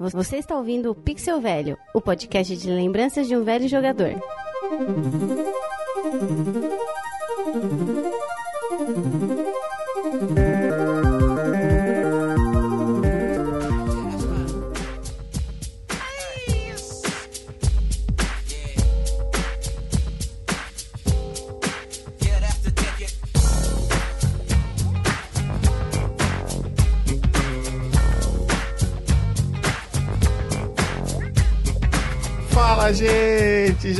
Você está ouvindo o Pixel Velho, o podcast de lembranças de um velho jogador.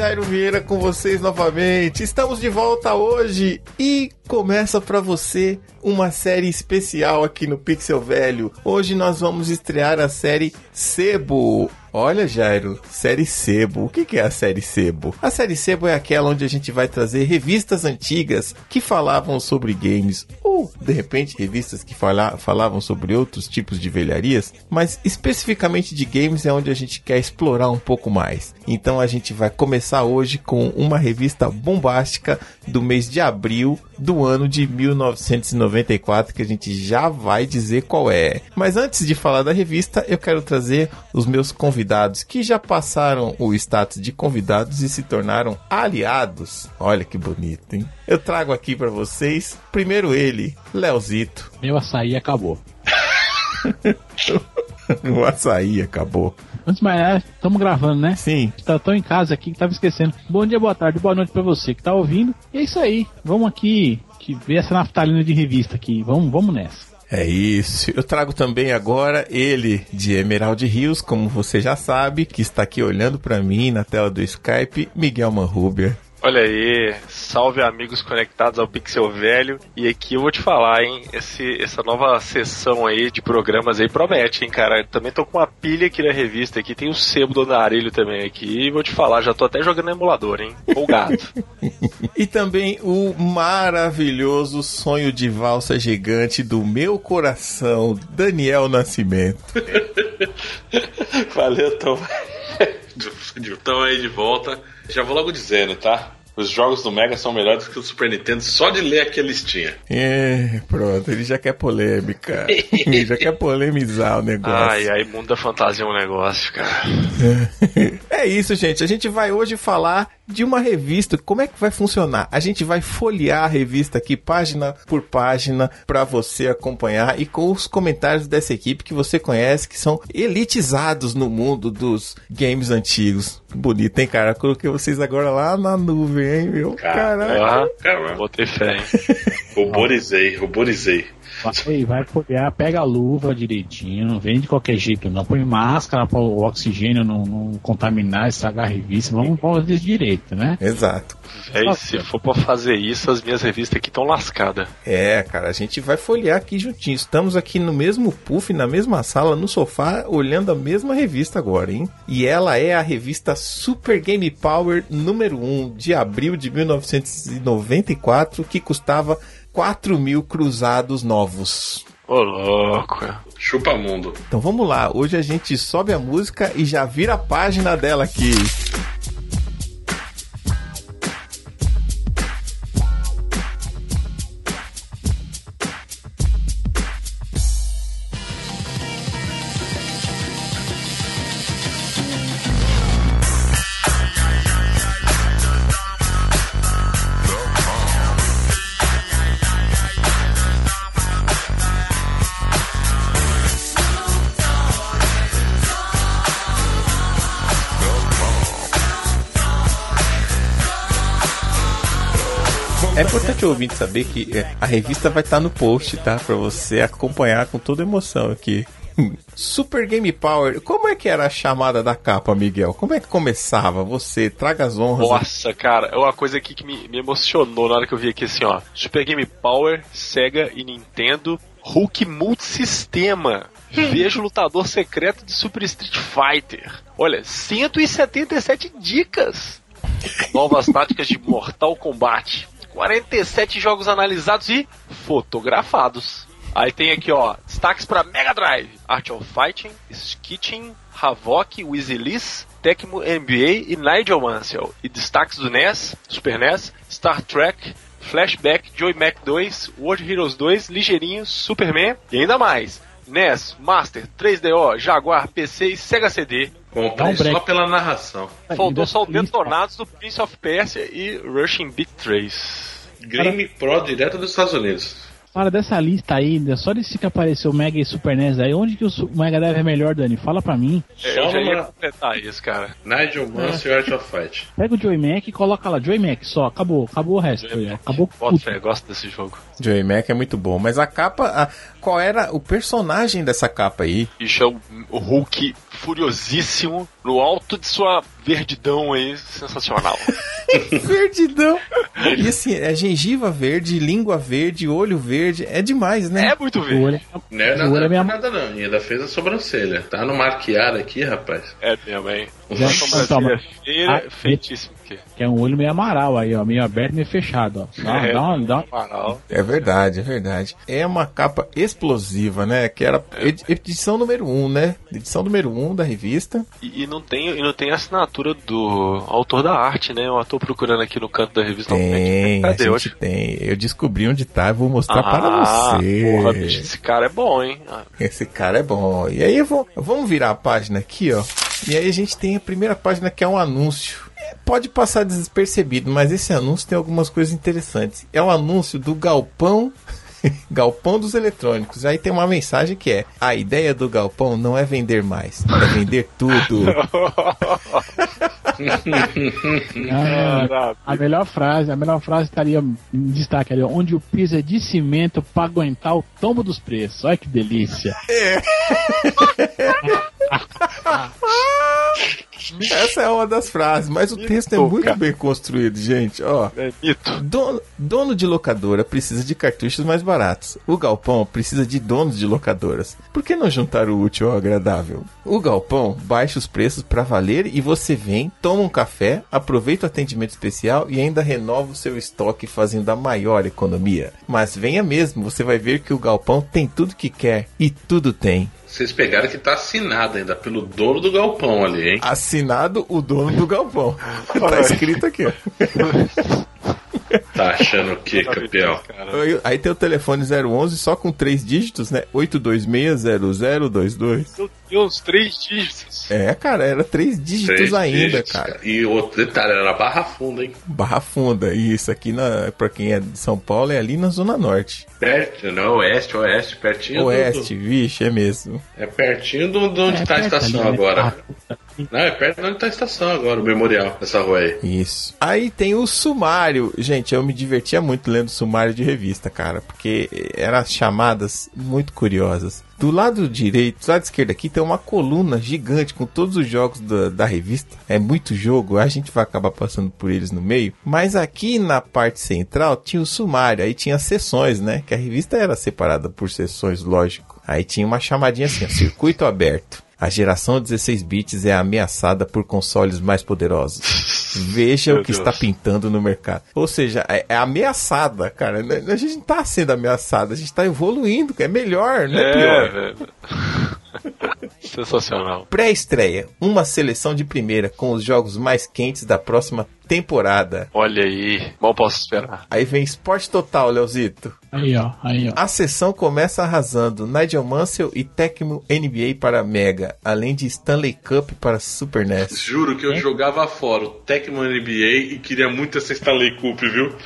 Jairo Vieira com vocês novamente. Estamos de volta hoje e começa para você uma série especial aqui no Pixel Velho. Hoje nós vamos estrear a série Sebo. Olha, Jairo, série Sebo. O que é a série Sebo? A série Sebo é aquela onde a gente vai trazer revistas antigas que falavam sobre games ou, de repente, revistas que fala- falavam sobre outros tipos de velharias, mas especificamente de games é onde a gente quer explorar um pouco mais. Então a gente vai começar hoje com uma revista bombástica do mês de abril do ano de 1994 que a gente já vai dizer qual é. Mas antes de falar da revista, eu quero trazer os meus convidados que já passaram o status de convidados e se tornaram aliados. Olha que bonito, hein? Eu trago aqui pra vocês, primeiro ele, Leozito. Meu açaí acabou. o açaí acabou. Antes de mais nada, estamos gravando, né? Sim, Tá tão em casa aqui que tava esquecendo. Bom dia, boa tarde, boa noite pra você que tá ouvindo. E é isso aí. Vamos aqui que ver essa naftalina de revista aqui. Vamos, vamos nessa. É isso. Eu trago também agora ele de Emerald Hills, como você já sabe, que está aqui olhando para mim na tela do Skype, Miguel Manruber. Olha aí, salve amigos conectados ao Pixel Velho. E aqui eu vou te falar, hein? Esse, essa nova sessão aí de programas aí promete, hein, cara? Também tô com uma pilha aqui na revista aqui, tem o sebo do Andarilho também aqui. E vou te falar, já tô até jogando no emulador, hein? Folgado. E também o maravilhoso sonho de valsa gigante do meu coração, Daniel Nascimento. Valeu, Tom. Estão aí de volta. Já vou logo dizendo, tá? Os jogos do Mega são melhores que o Super Nintendo só de ler aqui a listinha. É, pronto, ele já quer polêmica. ele já quer polemizar o negócio. Ai, ai, mundo da fantasia é um negócio, cara. É isso, gente. A gente vai hoje falar de uma revista. Como é que vai funcionar? A gente vai folhear a revista aqui, página por página, para você acompanhar e com os comentários dessa equipe que você conhece, que são elitizados no mundo dos games antigos. Bonito, hein, cara? Coloquei vocês agora lá na nuvem, hein, meu? Caralho. Ah, Caramba. botei fé, hein? Ruborizei, ruborizei. Vai, vai folhear, pega a luva direitinho, não vem de qualquer jeito não. Põe máscara para o oxigênio não, não contaminar, estragar a revista. Vamos fazer isso direito, né? Exato. Véi, se for pra fazer isso, as minhas revistas aqui estão lascadas. É, cara, a gente vai folhear aqui juntinho. Estamos aqui no mesmo puff, na mesma sala, no sofá, olhando a mesma revista agora, hein? E ela é a revista Super Game Power número 1 de abril de 1994, que custava 4 mil cruzados novos. Ô, louco. Chupa mundo. Então vamos lá, hoje a gente sobe a música e já vira a página dela aqui. Importante o ouvinte saber que é, a revista vai estar no post, tá? Pra você acompanhar com toda emoção aqui. Super Game Power, como é que era a chamada da capa, Miguel? Como é que começava? Você traga as honras. Nossa, cara, é uma coisa aqui que me, me emocionou na hora que eu vi aqui assim, ó. Super Game Power, Sega e Nintendo, Hulk Multisistema. Veja o lutador secreto de Super Street Fighter. Olha, 177 dicas. Novas táticas de Mortal Kombat. 47 jogos analisados e fotografados. Aí tem aqui, ó, destaques para Mega Drive, Art of Fighting, Skitching, Havok, Wizilis, Tecmo NBA e Nigel Mansell. E destaques do NES, Super NES, Star Trek, Flashback, Joy Mac 2, World Heroes 2, Ligeirinho, Superman e ainda mais. NES, Master, 3DO, Jaguar, PC e Sega CD. Comprei Dá um só pela narração. Faltou só o Detonados do Prince of Persia e Rushing Beat 3. Game Pro direto dos Estados Unidos. Fala dessa lista aí, só desse que apareceu o Mega e Super NES aí, onde que o Mega Drive é melhor, Dani? Fala pra mim. É, Só eu já ia completar isso, cara. Nigel Mansell e Art of Fight. Pega o Joy Mac e coloca lá, Joy Mac só, acabou, acabou o resto. Acabou Bota tudo. fé, gosto desse jogo. Joey Mac é muito bom, mas a capa, a- qual era o personagem dessa capa aí? Bicho, é o, o Hulk furiosíssimo, no alto de sua verdidão aí, sensacional. Verdidão. E assim, é gengiva verde, língua verde, olho verde, é demais, né? é muito O verde. olho, Não é o nada, olho é minha... nada não. E ainda fez a sobrancelha. Tá no marquear aqui, rapaz. É mesmo, hein? Já- Uma sobrancelha feira, Ah, feitíssimo. Que é um olho meio amaral aí, ó, meio aberto e meio fechado, ó. Dá, É. dá uma, dá uma- Amaral. É verdade, é verdade. É uma capa explosiva, né? Que era ed- edição número 1, um, né? Edição número 1 um da revista. E, e não tem, e não tem a assinatura do autor da arte, né? Eu tô procurando aqui no canto da revista. Tem, a Cadê gente hoje? tem. Eu descobri onde tá, eu vou mostrar para Ah, você. Porra, bicho, esse cara é bom, hein? Esse cara é bom. E aí eu vou, vamos virar a página aqui, ó. E aí a gente tem a primeira página que é um anúncio. É, Pode passar despercebido, mas esse anúncio tem algumas coisas interessantes. É o anúncio do galpão, galpão dos eletrônicos. Aí tem uma mensagem que é: a ideia do galpão não é vender mais, é vender tudo. Ah, a melhor frase, a melhor frase estaria em destaque ali, ó, onde o piso é de cimento pra aguentar o tombo dos preços. Olha que delícia. ah. Essa é uma das frases, mas o texto é muito bem construído, gente. Ó, É mito. Dono, dono de locadora precisa de cartuchos mais baratos. O galpão precisa de donos de locadoras. Por que não juntar o útil ao agradável? O galpão baixa os preços para valer e você vem, toma um café, aproveita o atendimento especial e ainda renova o seu estoque fazendo a maior economia. Mas venha mesmo, você vai ver que o galpão tem tudo que quer e tudo tem. Vocês pegaram que tá assinado ainda pelo dono do galpão ali, hein? Assinado o dono do galpão. tá escrito aqui, ó. Tá achando o que, campeão? Aí- tem o telefone 011 só com três dígitos, né? 8260022. Meu Deus, três dígitos. É, cara, era três dígitos Três ainda, dígitos, cara. E outro detalhe, era barra funda, hein? Barra Funda. E isso aqui, na, pra quem é de São Paulo, é ali na Zona Norte. Perto, não, oeste, oeste, pertinho do- Oeste, vixe, é mesmo. é pertinho do, de onde É tá a estação ali, né? agora. Ah. Não, é perto de onde tá a estação agora, o memorial, essa rua aí. Isso. Aí tem o sumário. Gente, eu me divertia muito lendo sumário de revista, cara, porque eram chamadas muito curiosas. Do lado direito, do lado esquerdo aqui, tem uma coluna gigante com todos os jogos da, da revista. É muito jogo, a gente vai acabar passando por eles no meio. Mas aqui na parte central tinha o sumário, aí tinha sessões, né? Que a revista era separada por sessões, lógico. Aí tinha uma chamadinha assim, circuito aberto. A geração 16 bits é ameaçada por consoles mais poderosos. Veja Meu o que Deus. está pintando no mercado. Ou seja, é, é ameaçada, cara. A gente não tá sendo ameaçada, a gente tá evoluindo, é melhor, não é, pior. velho. Sensacional. Pré-estreia, uma seleção de primeira com os jogos mais quentes da próxima temporada. Olha aí, mal posso esperar. Aí vem Esporte Total, Leozito. Aí, ó, aí, ó. A sessão começa arrasando Nigel Mansell e Tecmo NBA para Mega, além de Stanley Cup para Super NES. Juro que eu jogava fora o Tecmo NBA e queria muito essa Stanley Cup, viu?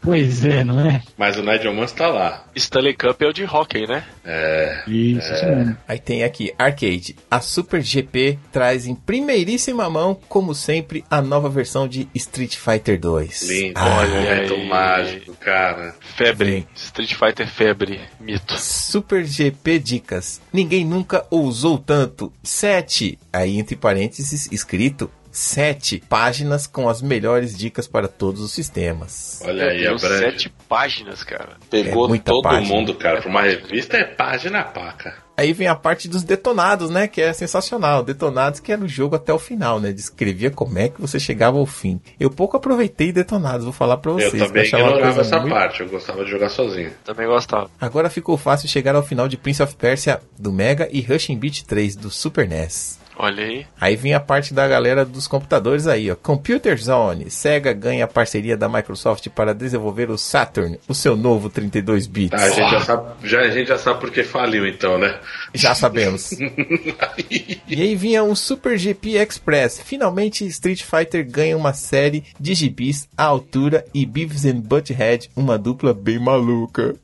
Pois é, não é? Mas o Nigel Mansell tá lá. Stanley Cup é o de hockey, né? É. Isso, isso mesmo. Aí tem aqui Arcade. A Super GP traz em primeiríssima mão, como sempre, a nova versão de Street Fighter 2. Lindo. Ah, Olha aí. mágico, cara. Febre. Sim. Street Fighter Febre. Mito. Super GP Dicas. Ninguém nunca ousou tanto. 7. Aí entre parênteses escrito 7 páginas com as melhores dicas para todos os sistemas. Olha aí, Deus, Brand. sete páginas, cara. Pegou É muita todo página. mundo, cara. Pra uma revista é página paca. Aí vem a parte dos detonados, né? Que é sensacional. Detonados que era o jogo até o final, né? Descrevia como é que você chegava ao fim. Eu pouco aproveitei detonados, vou falar pra vocês. eu também ignorava essa muito- parte. Eu gostava de jogar sozinho. Também gostava. Agora ficou fácil chegar ao final de Prince of Persia do Mega e Rushing Beat 3 do Super NES. Olha aí. Aí vinha a parte da galera dos computadores aí, ó. Computer Zone. Sega ganha a parceria da Microsoft para desenvolver o Saturn, o seu novo 32 bits. Tá, a gente já sabe, já, a gente já sabe por que faliu, então, né? Já sabemos. e aí vinha um Super GP Express. Finalmente Street Fighter ganha uma série de gibis à altura e Beavis and Butthead, uma dupla bem maluca.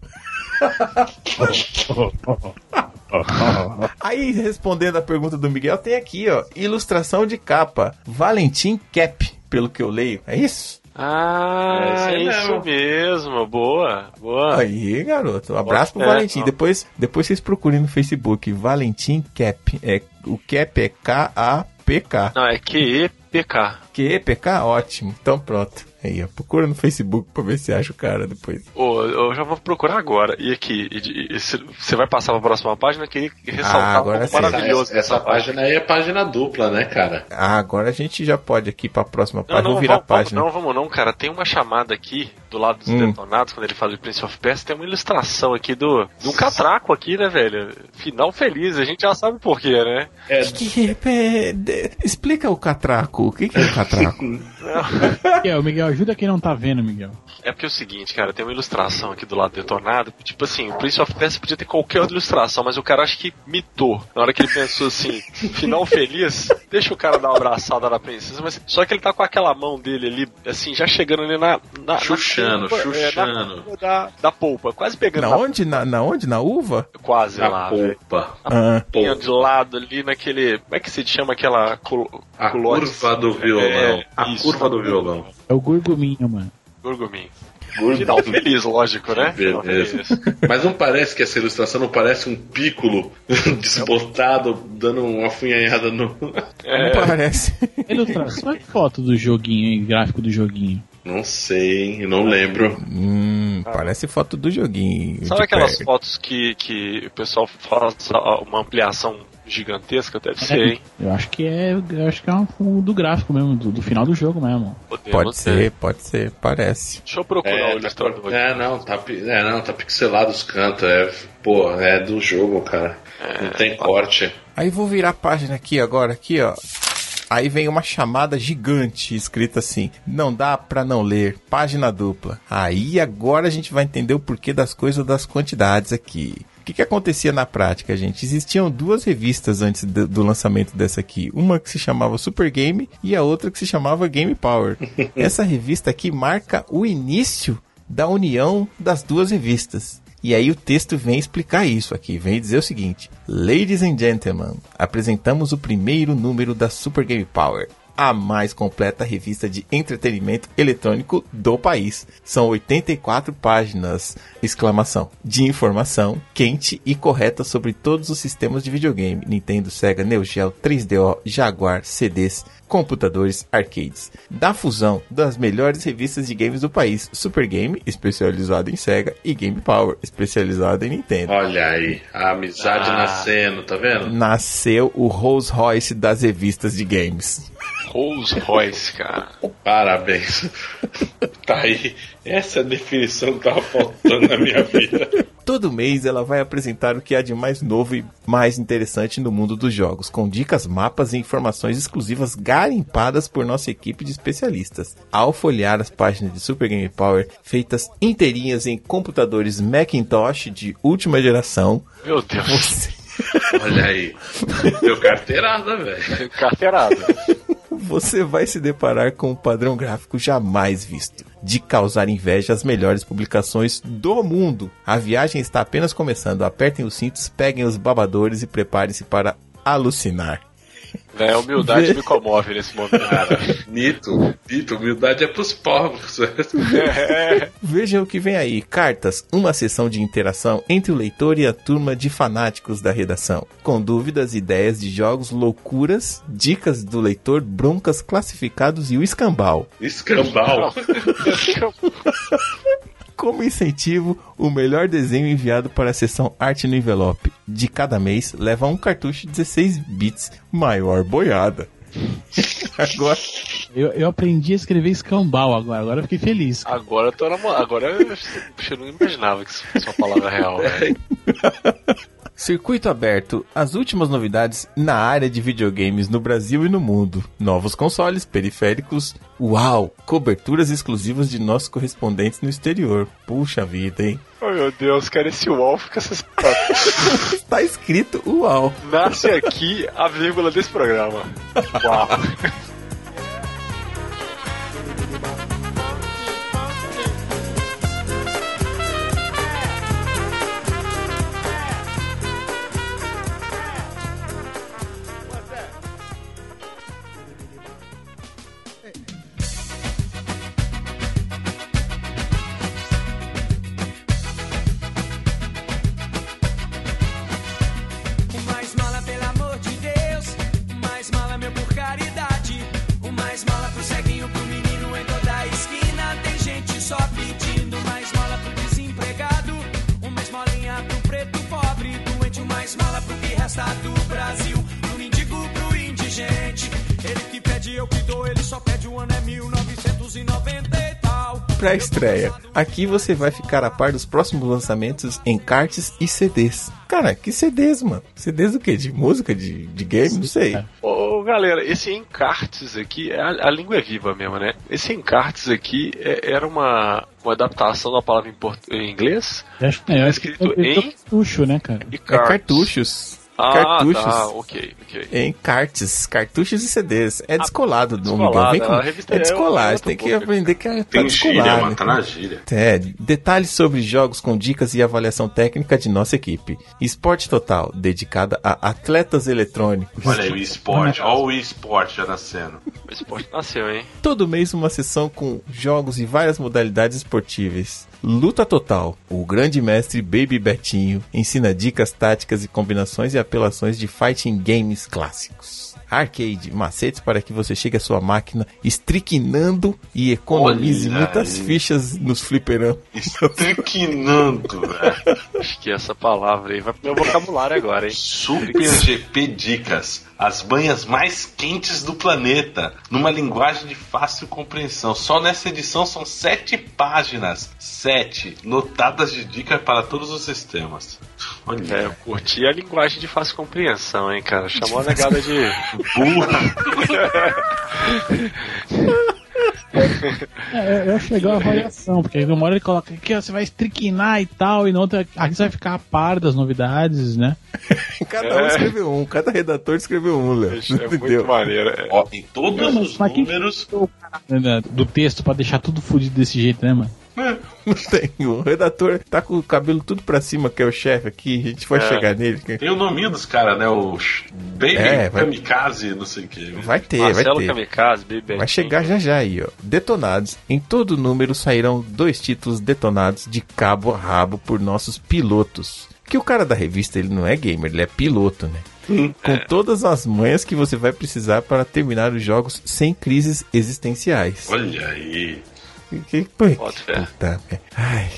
Aí, respondendo a pergunta do Miguel, tem aqui, ó, ilustração de capa. Valentim Cap, pelo que eu leio. É isso? Ah, É isso mesmo. mesmo. Boa, boa. Aí, garoto. Um abraço pro É, Valentim. ó. Depois, depois vocês procurem no Facebook. Valentim Cap. É, o Cap é K-A-P-K. Não, é QEPK. Q-E-P-K? Ótimo. Então pronto. Aí, ó. Procura no Facebook pra ver se acha o cara depois. Ô, eu já vou procurar agora. E aqui, você vai passar pra próxima página, eu queria ressaltar Ah, agora um maravilhoso essa, essa página. página aí é página dupla, né, cara? Ah, agora a gente já pode aqui pra próxima Não, página. não, virar a vamos, página. não, vamos não, cara. Tem uma chamada aqui do lado dos Hum. detonados, quando ele fala de Prince of Persia, tem uma ilustração aqui do um catraco aqui, né, velho? Final feliz, a gente já sabe por quê, né? É, Que que é- de- Explica o catraco. O que, que é o catraco? Miguel, Miguel, ajuda quem não tá vendo, Miguel. É porque é o seguinte, cara, tem uma ilustração aqui do lado detonado. Tipo assim, o Prince of Persia podia ter qualquer outra ilustração, mas o cara acho que mitou. Na hora que ele pensou assim, final feliz, deixa o cara dar uma abraçada na princesa, mas só que ele tá com aquela mão dele ali, assim, já chegando ali na. na Xuxando, na polpa, é, na polpa da, da polpa, quase pegando na na, onde? Na, na onde? Na uva? quase a lá, polpa. Ah, Pinha de lado ali naquele. Como é que se chama aquela. Cul, A culote? curva do violão. É, a isso. curva do violão. É o Gurguminho, mano. Gurgumin. Final feliz, lógico, né? Beleza. Mas não parece que essa ilustração não parece um pícolo desbotado, dando uma funhanhada no. É, Parece. Ilustração é foto do joguinho, hein? Gráfico do joguinho. Não sei, hein? Não lembro. Hum, parece foto do joguinho. Sabe aquelas perto. fotos que, que o pessoal faz uma ampliação gigantesca? Deve ser, hein? Eu acho que é. Eu acho que é um do gráfico mesmo, do, do final do jogo mesmo. Podemos Pode ter. ser, pode ser, parece. Deixa eu procurar o É, tá, ilustrador. é, não, tá, é, não, tá pixelado os cantos. É, pô, é do jogo, cara. não tem corte. Aí vou virar a página aqui agora, aqui ó. Aí vem uma chamada gigante escrita assim: Não dá pra não ler, página dupla. Aí agora a gente vai entender o porquê das coisas das quantidades aqui. O que, que acontecia na prática, gente? Existiam duas revistas antes do, do lançamento dessa aqui. Uma que se chamava Super Game e a outra que se chamava Game Power. Essa revista aqui marca o início da união das duas revistas. E aí o texto vem explicar isso aqui, vem dizer o seguinte: Ladies and gentlemen, apresentamos o primeiro número da Super Game Power, a mais completa revista de entretenimento eletrônico do país. São 84 páginas, exclamação, de informação quente e correta sobre todos os sistemas de videogame: Nintendo, Sega, Neo Geo, 3DO, Jaguar, CDs, computadores, arcades. Da fusão das melhores revistas de games do país, Super Game, especializada em Sega, e Game Power, especializada em Nintendo. Olha aí, a amizade Ah. nascendo, tá vendo? Nasceu o Rolls Royce das revistas de games. Rolls Royce, cara. Parabéns. tá aí. Essa é a definição que tava faltando na minha vida. Todo mês ela vai apresentar o que há de mais novo e mais interessante no mundo dos jogos, com dicas, mapas e informações exclusivas garimpadas por nossa equipe de especialistas. Ao folhear as páginas de Super Game Power, feitas inteirinhas em computadores Macintosh de última geração, Meu Deus. você, Olha aí. Deu carteirada, velho. Carteirada. você vai se deparar com um padrão gráfico jamais visto, de causar inveja às melhores publicações do mundo. A viagem está apenas começando. Apertem os cintos, peguem os babadores e preparem-se para alucinar. Né, a humildade me comove nesse momento. Cara. Mito, mito, humildade é pros pobres. É, Vejam o que vem aí: cartas, uma sessão de interação entre o leitor e a turma de fanáticos da redação, com dúvidas, ideias de jogos, loucuras, dicas do leitor, broncas, classificados e o escambau. Escambau. Como incentivo, o melhor desenho enviado para a seção Arte no Envelope de cada mês leva um cartucho de 16 bits maior boiada. Agora, Eu, eu aprendi a escrever escambau agora, agora eu fiquei feliz. Agora eu tô Agora eu, eu não imaginava que isso fosse uma palavra real, velho. Circuito aberto, as últimas novidades na área de videogames no Brasil e no mundo. Novos consoles, periféricos, uau, coberturas exclusivas de nossos correspondentes no exterior. Puxa vida, hein? Oh meu Deus, cara, esse UOL fica essas... Está escrito uau. Nasce aqui a vírgula desse programa. Uau. tal. Pré-estreia. Aqui você vai ficar a par dos próximos lançamentos em cartes e CDs. Cara, que CDs, mano? CDs do quê? De música? De, de game? Não sei. Ô, galera, esse encartes aqui, a, a língua é viva mesmo, né? Esse encartes aqui é- era uma, uma adaptação da palavra em, portu- em inglês Eu acho que é, acho que escrito é em- cartucho, né, cara? e É cartuchos. Ah, cartuchos. tá, ok, ok. Em cartes, cartuchos e CDs. É descolado do nome. descolado, Vem com... É é descolado, tem que boca. aprender que é tá Tem gíria, descolado. mano, tá na gíria. É, detalhes sobre jogos com dicas e avaliação técnica de nossa equipe. Esporte Total, dedicada a atletas eletrônicos. Olha aí o esporte, olha o esporte já nascendo. O esporte nasceu, hein? Todo mês uma sessão com jogos e várias modalidades esportivas. Luta Total, o grande mestre Baby Betinho ensina dicas, táticas e combinações e apelações de fighting games clássicos. Arcade, macetes para que você chegue à sua máquina estriquinando e economize Olha muitas aí. fichas nos fliperamas. Estriquinando, velho. Acho que essa palavra aí vai pro meu vocabulário agora, hein? Super GP Dicas. As banhas mais quentes do planeta. Numa linguagem de fácil compreensão. Só nessa edição são sete páginas. Sete. Lotadas de dicas para todos os sistemas. Olha. É, eu curti a linguagem de fácil compreensão, hein, cara? Chamou a negada de. Burra. É, eu- eu acho legal a variação, porque aí uma hora ele coloca aqui, ó, você vai estriquinar e tal, e na outra, aqui você vai ficar a par das novidades, né? Cada um É. escreveu um, cada redator escreveu um, Léo. É muito maneiro. é. Ó, em todos mas- os mas números. Né, Do texto pra deixar tudo fudido desse jeito, né, mano? Não tem. O redator tá com o cabelo tudo pra cima, que é o chefe aqui. A gente vai É. chegar nele. Tem o nominho dos caras, né? O Baby É, vai- Kamikaze, não sei o que. Vai ter, vai Marcelo ter. Kamikaze, Baby Vai chegar já já aí, ó. Detonados. Em todo número sairão dois títulos detonados de cabo a rabo por nossos pilotos. Que o cara da revista, ele não é gamer, ele é piloto, né? Com todas as manhas que você vai precisar para terminar os jogos sem crises existenciais. Olha aí. Que, fé. puta. Ai.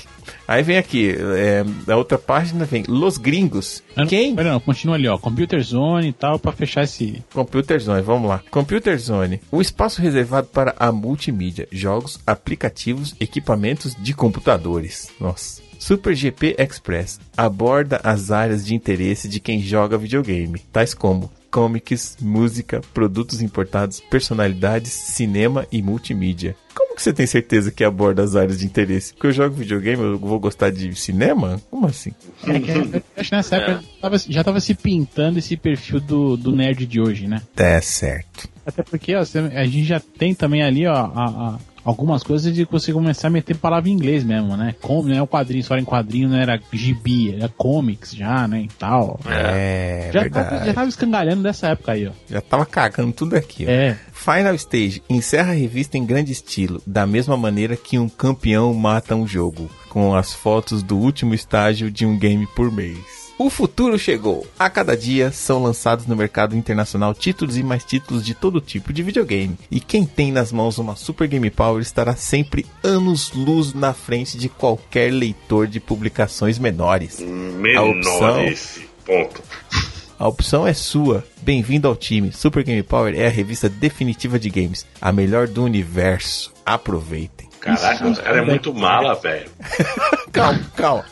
Aí vem aqui, é, da outra página vem Los Gringos. Não, Quem? Pera, não, continua ali, ó. Computer Zone e tal, pra fechar esse. Computer Zone, vamos lá. Computer Zone, o espaço reservado para a multimídia, jogos, aplicativos, equipamentos de computadores. Nossa. Super GP Express aborda as áreas de interesse de quem joga videogame, tais como comics, música, produtos importados, personalidades, cinema e multimídia. Como que você tem certeza que aborda as áreas de interesse? Porque eu jogo videogame, eu vou gostar de cinema? Como assim? É que, eu acho que nessa época tava- já tava se pintando esse perfil do, do nerd de hoje, né? É certo. Até porque ó, você- a gente já tem também ali, ó, a- a- algumas coisas de você começar a meter palavra em inglês mesmo, né? Com, não é o quadrinho, história em quadrinho, não era gibi, era comics já, né? E tal. É, Já verdade. tava, já tava escangalhando dessa época aí, ó. Já tava cagando tudo aqui, ó. É. Final Stage encerra a revista em grande estilo, da mesma maneira que um campeão mata um jogo, com as fotos do último estágio de um game por mês. O futuro chegou. A cada dia são lançados no mercado internacional títulos e mais títulos de todo tipo de videogame. E quem tem nas mãos uma Super Game Power estará sempre anos-luz na frente de qualquer leitor de publicações menores. Menores. Ponto. A opção é sua. Bem-vindo ao time. Super Game Power é a revista definitiva de games, a melhor do universo. Aproveitem. Caraca, os caras é muito mala, velho. Calma, calma.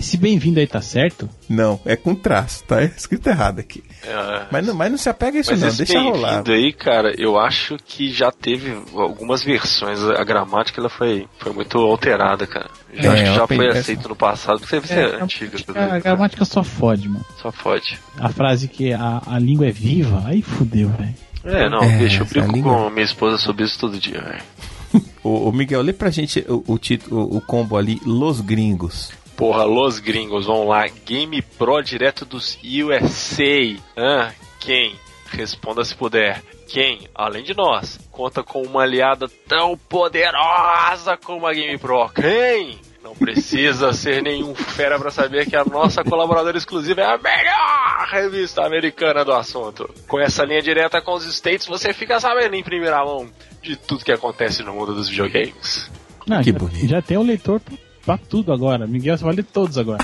Esse bem-vindo aí tá certo? Não, é com traço, tá escrito errado aqui. É, Mas não, mas não se apega a isso Mas não, esse deixa rolar. bem-vindo aí, cara, eu acho que já teve algumas versões. A gramática ela foi, foi muito alterada, cara. Já É, acho que já foi essa- aceito no passado. Porque deve ser antiga. tudo A, a gramática só fode, mano. Só pode. A frase que a, a língua é viva, aí fudeu, velho. É, não, É, deixa, eu brinco língua- com minha esposa sobre isso todo dia, velho. Ô, Miguel, lê pra gente o, o, título, o, o combo ali, Los Gringos. Porra, los gringos, vamos lá. Game Pro direto dos USA. Ah, quem? Responda se puder. Quem, além de nós, conta com uma aliada tão poderosa como a Game Pro? Quem? Não precisa ser nenhum fera pra saber que a nossa colaboradora exclusiva é a melhor revista americana do assunto. Com essa linha direta com os States, você fica sabendo em primeira mão de tudo que acontece no mundo dos videogames. Não, Que já, bonito. já tem o leitor pra tudo agora. Miguel, você vai ler todos agora.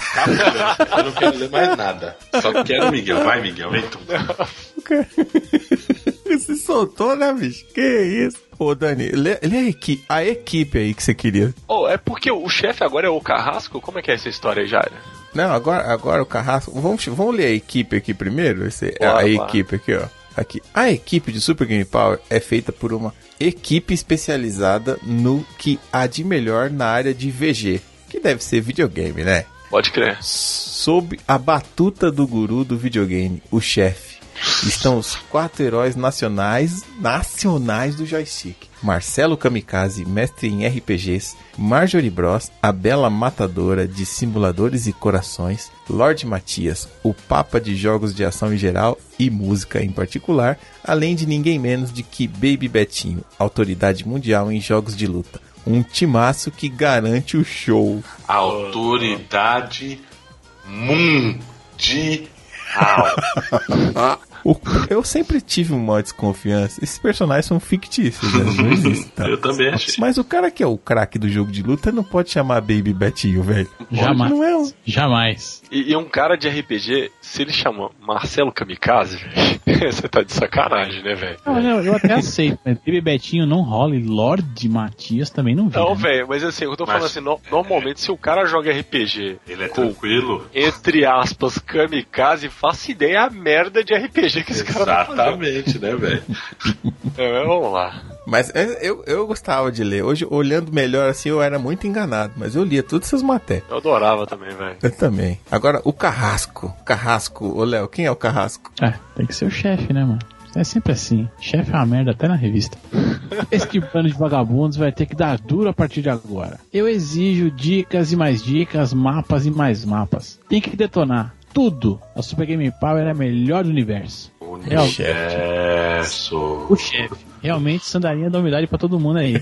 Eu não quero ler mais nada. Só quero o Miguel. Vai, Miguel, vem tu. Se soltou, né, bicho? Que isso? Ô, Dani, lê, lê a, equipe, a equipe aí que você queria. Oh, é porque o chefe agora é o Carrasco? Como é que é essa história aí, Jair? Não, agora, agora o Carrasco. Vamos, vamos ler a equipe aqui primeiro? Esse, Bora, a equipe aqui, ó. Aqui. A equipe de Super Game Power é feita por uma equipe especializada no que há de melhor na área de VG, que deve ser videogame, né? Pode crer. Sob a batuta do guru do videogame, o chefe, estão os quatro heróis nacionais nacionais do joystick. Marcelo Kamikaze, mestre em RPGs, Marjorie Bros, a bela matadora de simuladores e corações, Lorde Matias, o papa de jogos de ação em geral e música em particular, além de ninguém menos de que Baby Betinho, autoridade mundial em jogos de luta. Um timaço que garante o show. Autoridade mundial. O- eu sempre tive uma desconfiança. Esses personagens são fictícios, né? Não existem. tá? Eu também achei. Mas o cara que é o craque do jogo de luta não pode chamar Baby Betinho, velho. Jamais. Não é um... Jamais. E, e um cara de RPG, se ele chama Marcelo Kamikaze, velho, você tá de sacanagem, né, velho? Não, eu, eu até aceito, mas Baby Betinho não rola e Lorde Matias também não vira. Não, né? velho, mas assim, eu tô Mas- falando assim, no- normalmente se o cara joga RPG Ele é com, tranquilo. entre aspas, kamikaze, faça ideia a merda de RPG que esse cara tá. Exatamente, né, velho? É, vamos lá. Mas eu, eu gostava de ler. Hoje, olhando melhor assim, eu era muito enganado. Mas eu lia todas essas matérias. Eu adorava também, velho. Eu também. Agora, o Carrasco. Carrasco. Ô, Léo, quem é o Carrasco? É, tem que ser o chefe, né, mano? É sempre assim. Chefe é uma merda até na revista. Esse bando de vagabundos vai ter que dar duro a partir de agora. Eu exijo dicas e mais dicas, mapas e mais mapas. Tem que detonar tudo. A Super Game Power é a melhor do universo. Universo. o chefe. Realmente, sandalinha da umidade pra todo mundo aí.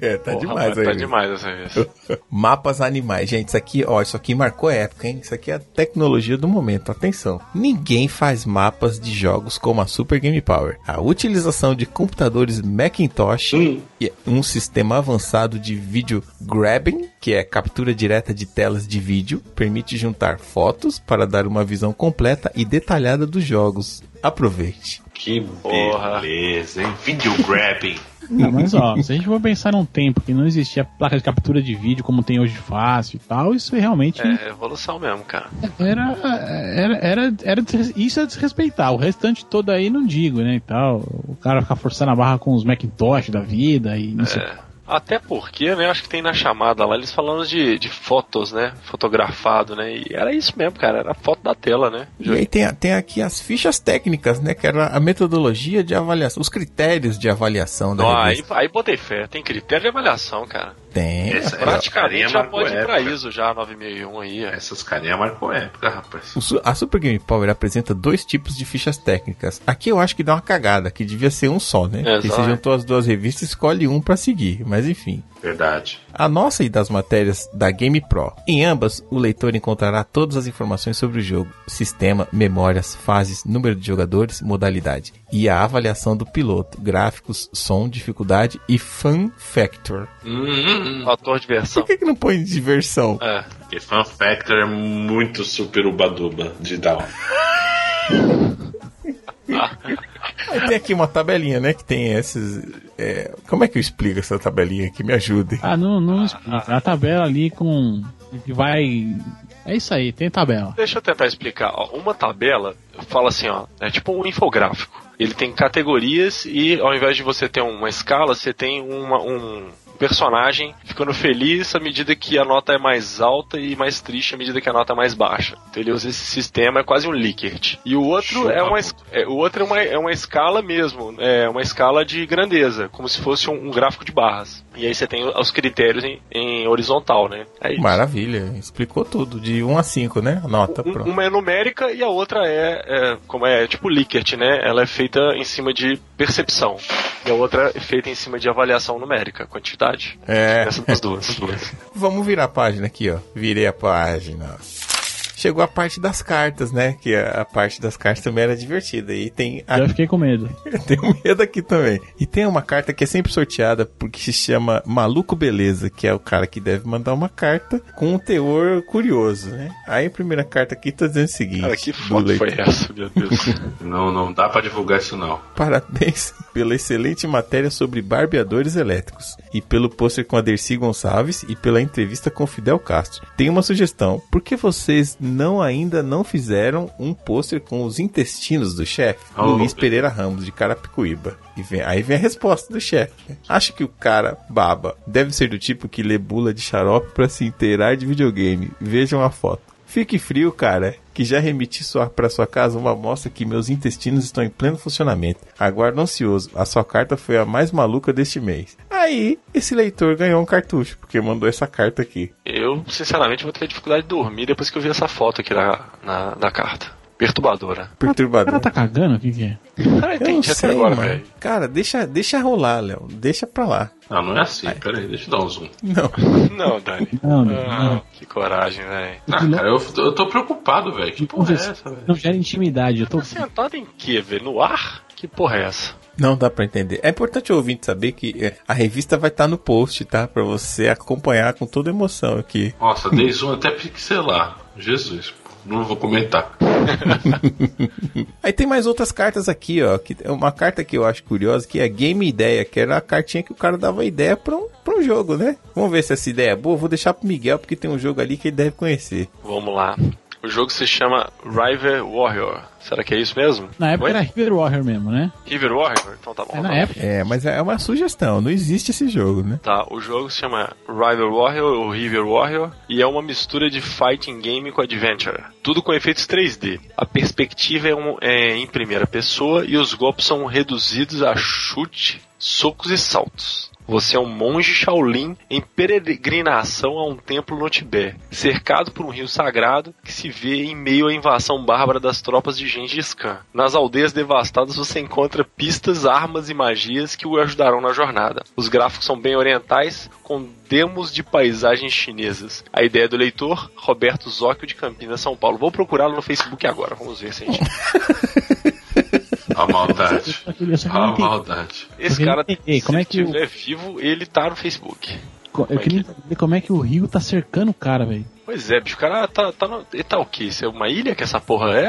é, tá Porra, demais aí. Tá demais essa vez. Mapas animais. Gente, isso aqui, ó, isso aqui marcou época, hein? Isso aqui é a tecnologia do momento. Atenção. Ninguém faz mapas de jogos como a Super Game Power. A utilização de computadores Macintosh Hum. e um sistema avançado de vídeo grabbing, que é captura direta de telas de vídeo, permite juntar fotos para dar uma visão completa e detalhada dos jogos. Aproveite. Que Porra. beleza, hein? Video grabbing. Não, mas ó, se a gente for pensar num tempo que não existia placa de captura de vídeo como tem hoje fácil e tal, isso realmente É evolução mesmo, cara. era, era, era, era isso é desrespeitar. O restante todo aí não digo, né, e tal. O cara ficar forçando a barra com os Macintosh da vida e não sei. Até porque, né, acho que tem na chamada lá eles falando de, de fotos, né? Fotografado, né? E era isso mesmo, cara. Era foto da tela, né? E aí tem, tem aqui as fichas técnicas, né? Que era a metodologia de avaliação, os critérios de avaliação da aí, revista. aí botei fé. Tem critério de avaliação, cara. Tem. Essa- Praticamente já pode ir pra. ISO já, 9001 aí. é. Essas carinhas marcou época, rapaz. O A Super Game Power apresenta dois tipos de fichas técnicas. Aqui eu acho que dá uma cagada, que devia ser um só, né? Porque Exato. se juntou as duas revistas, escolhe um pra seguir. Mas enfim. Verdade. A nossa e das matérias da Game Pro. Em ambas, o leitor encontrará todas as informações sobre o jogo, sistema, memórias, fases, número de jogadores, modalidade e a avaliação do piloto, gráficos, som, dificuldade e fun factor. Hum, Fator de versão. Por que, que não põe diversão? É. porque Fun Factor é muito super ubaduba de down. Aí tem aqui uma tabelinha, né? Que tem esses. é, Como é que eu explico essa tabelinha aqui? Me ajude. Ah, não, não explica. A tabela ali com. que vai É isso aí, tem tabela. Deixa eu tentar explicar. Ó, uma tabela fala assim, ó, é tipo um infográfico. Ele tem categorias e ao invés de você ter uma escala, você tem uma- um personagem ficando feliz à medida que a nota é mais alta e mais triste à medida que a nota é mais baixa. Então ele usa esse sistema, é quase um Likert. E o outro Chupa, é uma, é, o outro é uma, é uma escala mesmo, é uma escala de grandeza, como se fosse um, um gráfico de barras. E aí você tem os critérios em, em horizontal, né? É isso. Maravilha, explicou tudo, de 1 a 5, né? Nota, Um- pronto. uma é numérica e a outra é, é, como é tipo Likert, né? Ela é feita em cima de percepção. E a outra é feita em cima de avaliação numérica, quantidade. É. Essas duas. as duas. Vamos virar a página aqui, ó. Virei a página. Chegou a parte das cartas, né? Que a, a parte das cartas também era divertida. E tem a Já fiquei com medo. Eu tenho medo aqui também. E tem uma carta que é sempre sorteada porque se chama Maluco Beleza, que é o cara que deve mandar uma carta com um teor curioso, né? Aí a primeira carta aqui tá dizendo o seguinte: Cara, que leitor. foi essa, meu Deus? Não, não dá pra divulgar isso não. Parabéns pela excelente matéria sobre barbeadores elétricos e pelo pôster com a Dercy Gonçalves e pela entrevista com Fidel Castro. Tem uma sugestão: por que vocês não ainda não fizeram um pôster com os intestinos do chefe? Oh. Luiz Pereira Ramos, de Carapicuíba. E vem- aí vem a resposta do chefe. Acho que o cara baba deve ser do tipo que lê bula de xarope pra se inteirar de videogame. Vejam a foto. Fique frio, cara, que já remeti sua, pra sua casa uma amostra que meus intestinos estão em pleno funcionamento. Aguardo ansioso. A sua carta foi a mais maluca deste mês. Aí, esse leitor ganhou um cartucho, porque mandou essa carta aqui. Eu, sinceramente, vou ter dificuldade de dormir depois que eu vi essa foto aqui na, na, na carta. Perturbadora. O cara tá cagando? O que que é? Ah, Eu não entendi até sei, agora, velho. Cara, deixa, deixa rolar, Léo. Deixa pra lá. Ah, não é assim. Pera aí, deixa eu dar um zoom. Não. Não, Dani. Não, não, Ah, não. que coragem, velho. Ah, cara, eu, eu tô preocupado, velho. Que porra é Não, essa, velho? Não gera intimidade. Eu tô. Tá sentado em quê, velho? No ar? Que porra é essa? Não dá pra entender. É importante o ouvinte saber que é, a revista vai estar no post, tá? Pra você acompanhar com toda emoção aqui. Nossa, dei zoom até pixelar. Jesus, não vou comentar. Aí tem mais outras cartas aqui, ó. Que é uma carta que eu acho curiosa, que é a Game Ideia, que era a cartinha que o cara dava ideia pra um, pra um jogo, né? Vamos ver se essa ideia é boa. Vou deixar pro Miguel, porque tem um jogo ali que ele deve conhecer. Vamos lá. O jogo se chama River Warrior. Será que é isso mesmo? Na época Oi? era River Warrior mesmo, né? River Warrior? Então tá bom. É tá na bom. época. É, mas é uma sugestão, não existe esse jogo, né? Tá, o jogo se chama Rival Warrior ou River Warrior e é uma mistura de fighting game com adventure. Tudo com efeitos 3D. A perspectiva é, um- é em primeira pessoa e os golpes são reduzidos a chute, socos e saltos. Você é um monge Shaolin em peregrinação a um templo no Tibete, cercado por um rio sagrado que se vê em meio à invasão bárbara das tropas de Gengis Khan. Nas aldeias devastadas você encontra pistas, armas e magias que o ajudarão na jornada. Os gráficos são bem orientais, com demos de paisagens chinesas. A ideia do leitor, Roberto Zóquio de Campinas, São Paulo. Vou procurá-lo no Facebook agora, vamos ver se a gente... A maldade. Ele- eu A maldade. Esse cara, entender como se é que o- estiver vivo, ele tá no Facebook. Eu queria entender como é que o Rio tá cercando o cara, velho. Pois é, bicho, o cara tá, tá, no, ele tá o quê? Isso é uma ilha que essa porra é?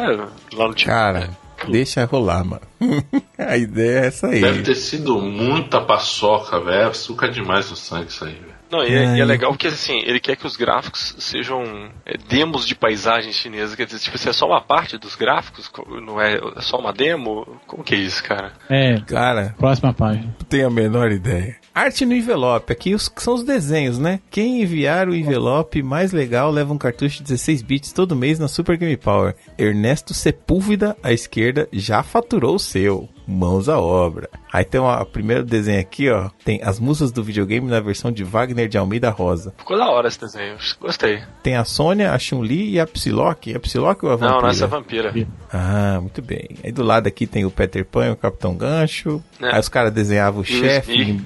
Lá no Tibete? Cara, deixa rolar, mano. a ideia é essa aí. Deve ter sido muita paçoca, velho. É açúcar demais no sangue isso aí, velho. Não, e é, e é legal porque assim, ele quer que os gráficos sejam é, demos de paisagem chinesa, quer dizer, tipo, se é só uma parte dos gráficos, co- não é, é só uma demo? Como que é isso, cara? É, Cara, próxima página. não tenho a menor ideia. Arte no envelope. Aqui os, são os desenhos, né? Quem enviar o envelope mais legal leva um cartucho de 16 bits todo mês na Super Game Power. Ernesto Sepúlveda, à esquerda, já faturou o seu. Mãos à obra. Aí tem o primeiro desenho aqui, ó. Tem as musas do videogame na versão de Wagner de Almeida Rosa. Ficou da hora esse desenho, gostei. Tem a Sônia, a Chun-Li e a Psylocke. É a Psylocke ou a Não, Vampira? não, essa é vampira. Ah, muito bem. Aí do lado aqui tem o Peter Pan o Capitão Gancho. É. Aí os caras desenhavam o chefe.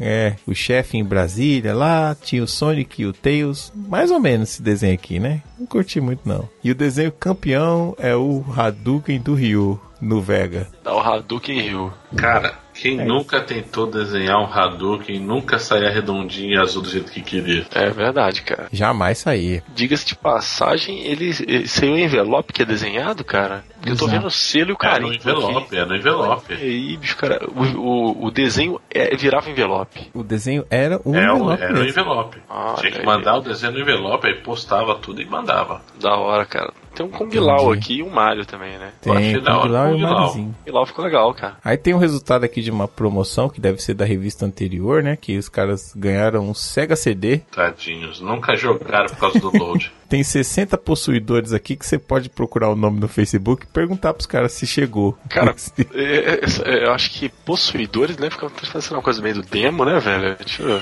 É, o chefe em Brasília lá, tinha o Sonic e o Tails. Mais ou menos esse desenho aqui, né? Não curti muito não. E o desenho campeão é o Hadouken do Ryu, no Vega. Dá o Hadouken Rio. Cara, quem nunca tentou desenhar um Hadouken nunca saía redondinho e azul do jeito que queria. É verdade, cara. Jamais saía. Diga-se de passagem, ele, é o envelope que é desenhado, cara? Porque eu tô Exato. vendo o selo e o É no carimbo. envelope, é no envelope. E aí, bicho, cara, o, o, o desenho é, virava envelope. O desenho era um É, o, envelope era no mesmo. envelope. Ah, Tinha que mandar o desenho no envelope, aí postava tudo e mandava. Da hora, cara. Tem um Kung Lao aqui e um Mario também, né? Eu Tem, achei da hora, Kung Lao e o Kung Lao. Mariozinho. E lá ficou legal, cara. Aí tem um resultado aqui de uma promoção que deve ser da revista anterior, né? Que os caras ganharam um Sega CD. Tadinhos, nunca jogaram por causa do load. Tem 60 possuidores aqui que você pode procurar o nome no Facebook perguntar pros caras se chegou. Cara, é, é, é, eu acho que possuidores, né? Fica parecendo uma coisa meio do demo, né, velho? Deixa eu...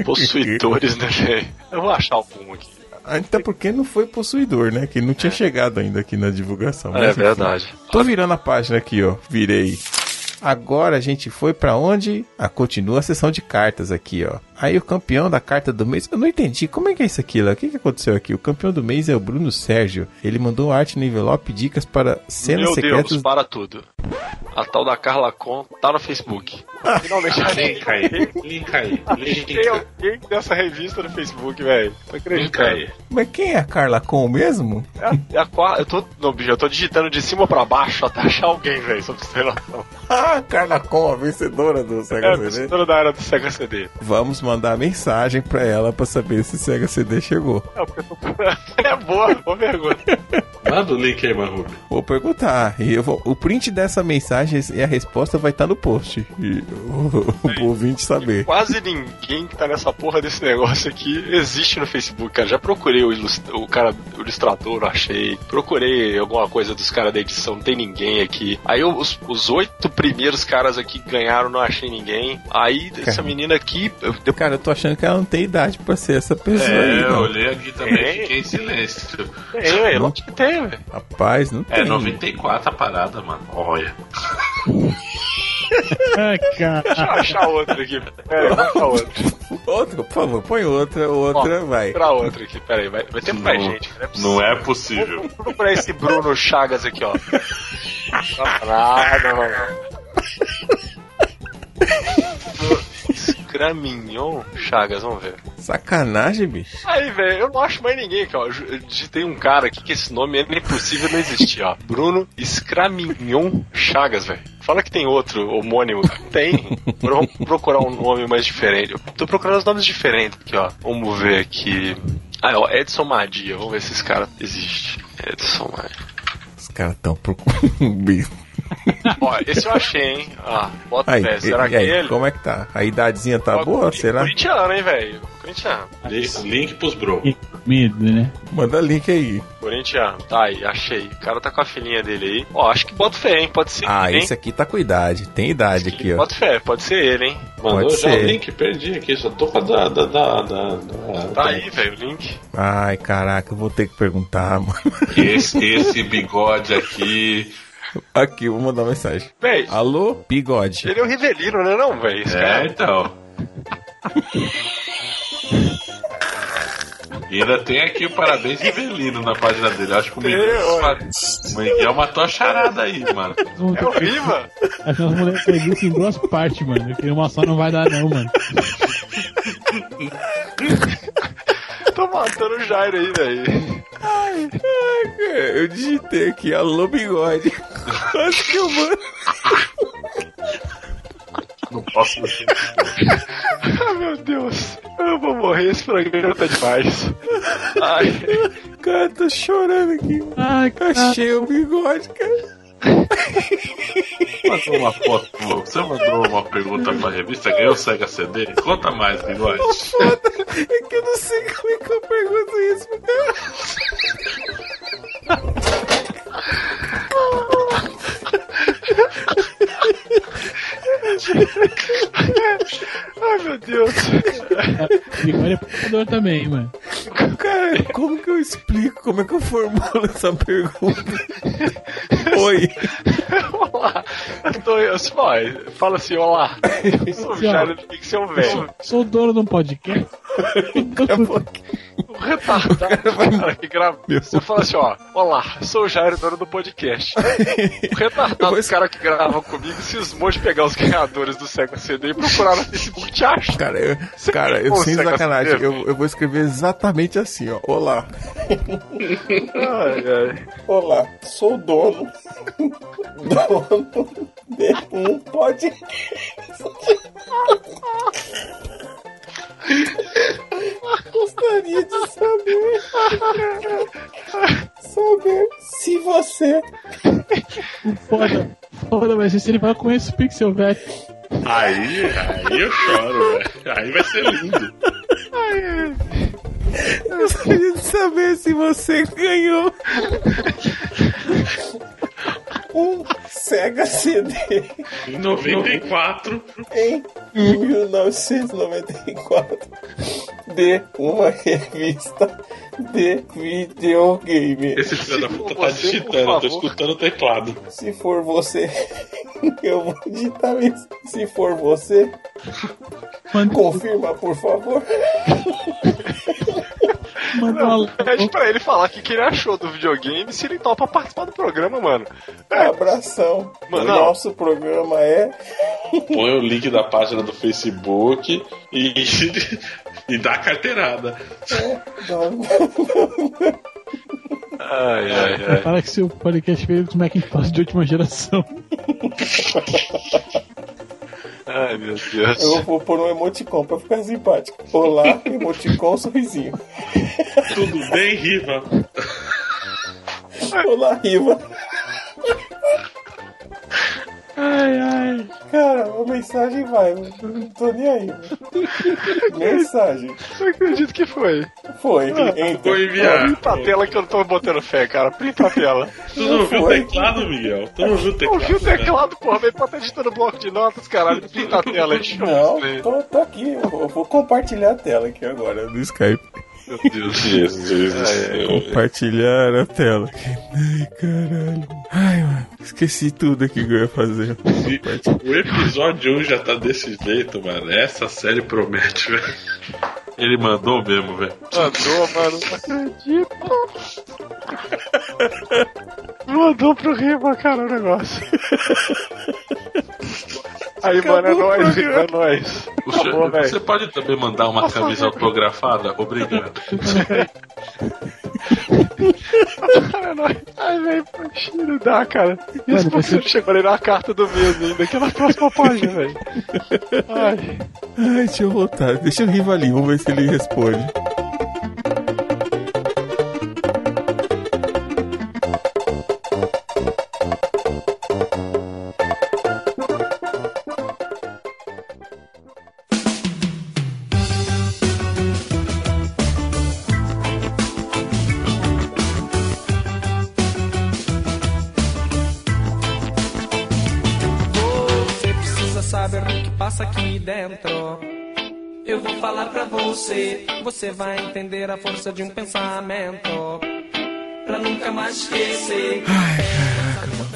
Possuidores, né, velho? Eu vou achar algum aqui. Até porque não foi possuidor, né? Que não tinha chegado ainda aqui na divulgação. É Mas, enfim. verdade. Tô virando a página aqui, ó. Virei. Agora a gente foi pra onde? Ah, continua a sessão de cartas aqui, ó. Aí o campeão da carta do mês. Eu não entendi. Como é que é isso aqui, lá? O que, que aconteceu aqui? O campeão do mês é o Bruno Sérgio. Ele mandou arte no envelope dicas para cenas Meu secretas. Deus, para tudo. A tal da Carla Con tá no Facebook. Finalmente Link aí, link aí, link Tem alguém dessa revista no Facebook, velho. Tô acreditando. aí. Mas quem é a Carla Com mesmo? É a, é a quarta. Eu tô. Não, bicho, eu tô digitando de cima pra baixo até achar alguém, velho. Só pra você ter noção. Ah, Carla Com, a vencedora do É, Sega a CD. vencedora da era do Sega CD. Vamos mandar mensagem pra ela pra saber se o Sega CD chegou. É, porque eu tô... é boa, boa pergunta. Manda o link aí, Marrubi. Vou perguntar. E eu vou, o print dessa mensagem e a resposta vai estar no post. E o, o ouvinte saber. Quase ninguém que tá nessa porra desse negócio aqui existe no Facebook, cara. Já procurei o, ilust- o cara, o ilustrador, não achei. Procurei alguma coisa dos caras da edição, não tem ninguém aqui. Aí eu- os, os oito primeiros caras aqui que ganharam, não achei ninguém. Aí essa menina aqui, eu- Cara, eu tô achando que ela não tem idade pra ser essa pessoa aí, É, eu não. olhei aqui também É. e fiquei em silêncio. tem, velho. Não tem, velho. Rapaz, não tem. É 94 a parada, mano. Olha. Ai, cara. Deixa eu achar outra aqui. Pera aí, vou achar outra. Outra, por favor, põe outra, outra, Ó, vai. Vou procurar outra aqui, pera aí. Vai, vai ter mais gente. Não é possível. Não é possível. Vou procurar esse Bruno Chagas aqui, ó. Não, nada, mano. Scramignon Chagas, vamos ver. Sacanagem, bicho. Aí, velho, eu não acho mais ninguém aqui, ó. Eu digitei um cara aqui que esse nome é impossível não existir, ó. Bruno Scramignon Chagas, velho. Fala que tem outro homônimo. Tem. Vamos procurar um nome mais diferente. Eu tô procurando os nomes diferentes aqui, ó. Vamos ver aqui. Ah, ó, Edson Madia. Vamos ver se esse cara existe. Edson Madia. Os caras tão procurando. Ó, esse eu achei, hein? Ah, bota Aí, pé. Será e que aí, é ele? como é que tá? A idadezinha tá Ó, boa? Será? Corintiano, hein, velho? Corintiano. Li- Link pros bro. Medo, né? Manda link aí. Corintiano. Tá aí, achei. O cara tá com a filhinha dele aí. Ó, acho que bota fé, hein? Pode ser Ah, ele, hein? esse aqui tá com idade. Tem idade aqui, ó. Bota fé, pode ser ele, hein? Mandou Pode já ser. o link? Perdi aqui, só tô com a da. da, da, da, da- Tá aí, velho, o link. Ai, caraca, eu vou ter que perguntar, mano. Esse, esse bigode aqui. Aqui, vou mandar mensagem. Véi, Alô, bigode. ele é o Rivelino, né não, velho? Esse É, cara. então. E ainda tem aqui o parabéns Rivelino na página dele. Acho que o Miguel, matou a charada aí, mano. É Riva? Acho que nós vamos em duas partes, mano. Porque uma só não vai dar, não, mano. Tô matando o Jairo aí, velho. Ai, cara, eu digitei aqui, alô, bigode. Acho que eu mando. Não posso. Ah, meu Deus. Eu vou morrer, esse programa tá demais. Ai, Cara, tô chorando aqui. Ai, Achei o bigode, cara. Mandou uma foto, você mandou uma pergunta pra revista, ganhou o Sega CD? Conta mais, bigode. É que eu não sei como é que eu pergunto isso ai meu Deus. bigode é portador também, mano. Cara, como que eu explico? Como é que eu formulo essa pergunta? Oi. Olá. Eu tô, eu, vai, fala assim, olá. Eu sou o. Jairo do Pixel Velho. Sou o dono de um podcast. O retardado, cara, que grava. Você fala assim, ó, olá, sou o Jairo, dono do podcast. O retardado, o cara que grava comigo, cismou de pegar os ganhadores do Sega CD e procurar no Facebook, te acha? Cara, eu, Você cara, eu sem sacanagem, eu, eu vou escrever exatamente assim, ó. Olá. Ai, ai. Olá, sou dono. dono de um podcast. Gostaria de saber. Saber se você. Foda, foda, mas se ele vai com esse pixel velho. Aí, aí eu choro, velho. Aí vai ser lindo. Gostaria de saber se você ganhou. Um Sega CD Em 94, em 1994 de uma revista de videogame. esse filho da puta tá Você, digitando, eu tô escutando o teclado. Se for você, eu vou digitar isso. Se for você, confirma, por favor. manda uma, Pede pra ele falar o que, que ele achou do videogame se ele topa participar do programa, mano. Abração. Mano, o não. nosso programa é. Põe o link da página do Facebook e, e dá a carteirada. Ai, ai, ai. Fala que seu podcast veio dos Macintosh de última geração. Ai, meu Deus. Eu vou pôr um emoticon pra ficar simpático. Olá, emoticon, sorrisinho. Tudo bem, Riva? Olá, Riva. Ai, ai. Cara, a mensagem vai, eu não tô nem aí. Mensagem. Eu acredito que foi. Foi, Vou entra. enviar. Printa a tela que eu não tô botando fé, cara. Printa a tela. Tu não viu o Foi. teclado, Miguel? Tu não viu o Eu teclado? vi o né? teclado, porra, veio pra estar editando bloco de notas, caralho. Printa a tela, deixa eu Não, tô, tô aqui. Eu vou, compartilhar a tela aqui agora do Skype. Meu Deus. Jesus do Ai, céu. Compartilhar a tela. Ai, caralho. Ai, mano. Esqueci tudo aqui que eu ia fazer. O episódio 1 já tá desse jeito, mano. Essa série promete, velho. Ele mandou mesmo, velho. Mandou, mano. Não acredito. Mandou pro Riva, cara, o negócio. Aí, mano, é Acabou nóis, é nóis. Acabou, velho. você pode também mandar uma camisa autografada? Obrigado. Ai, velho, não dá, cara. Isso porque você- não chegou nem na carta do mês ainda, que é na próxima página, velho. Ai. Ai, deixa eu voltar. Deixa eu rir ali, vamos ver se ele responde. Você, vai entender a força de um pensamento. Pra nunca mais esquecer.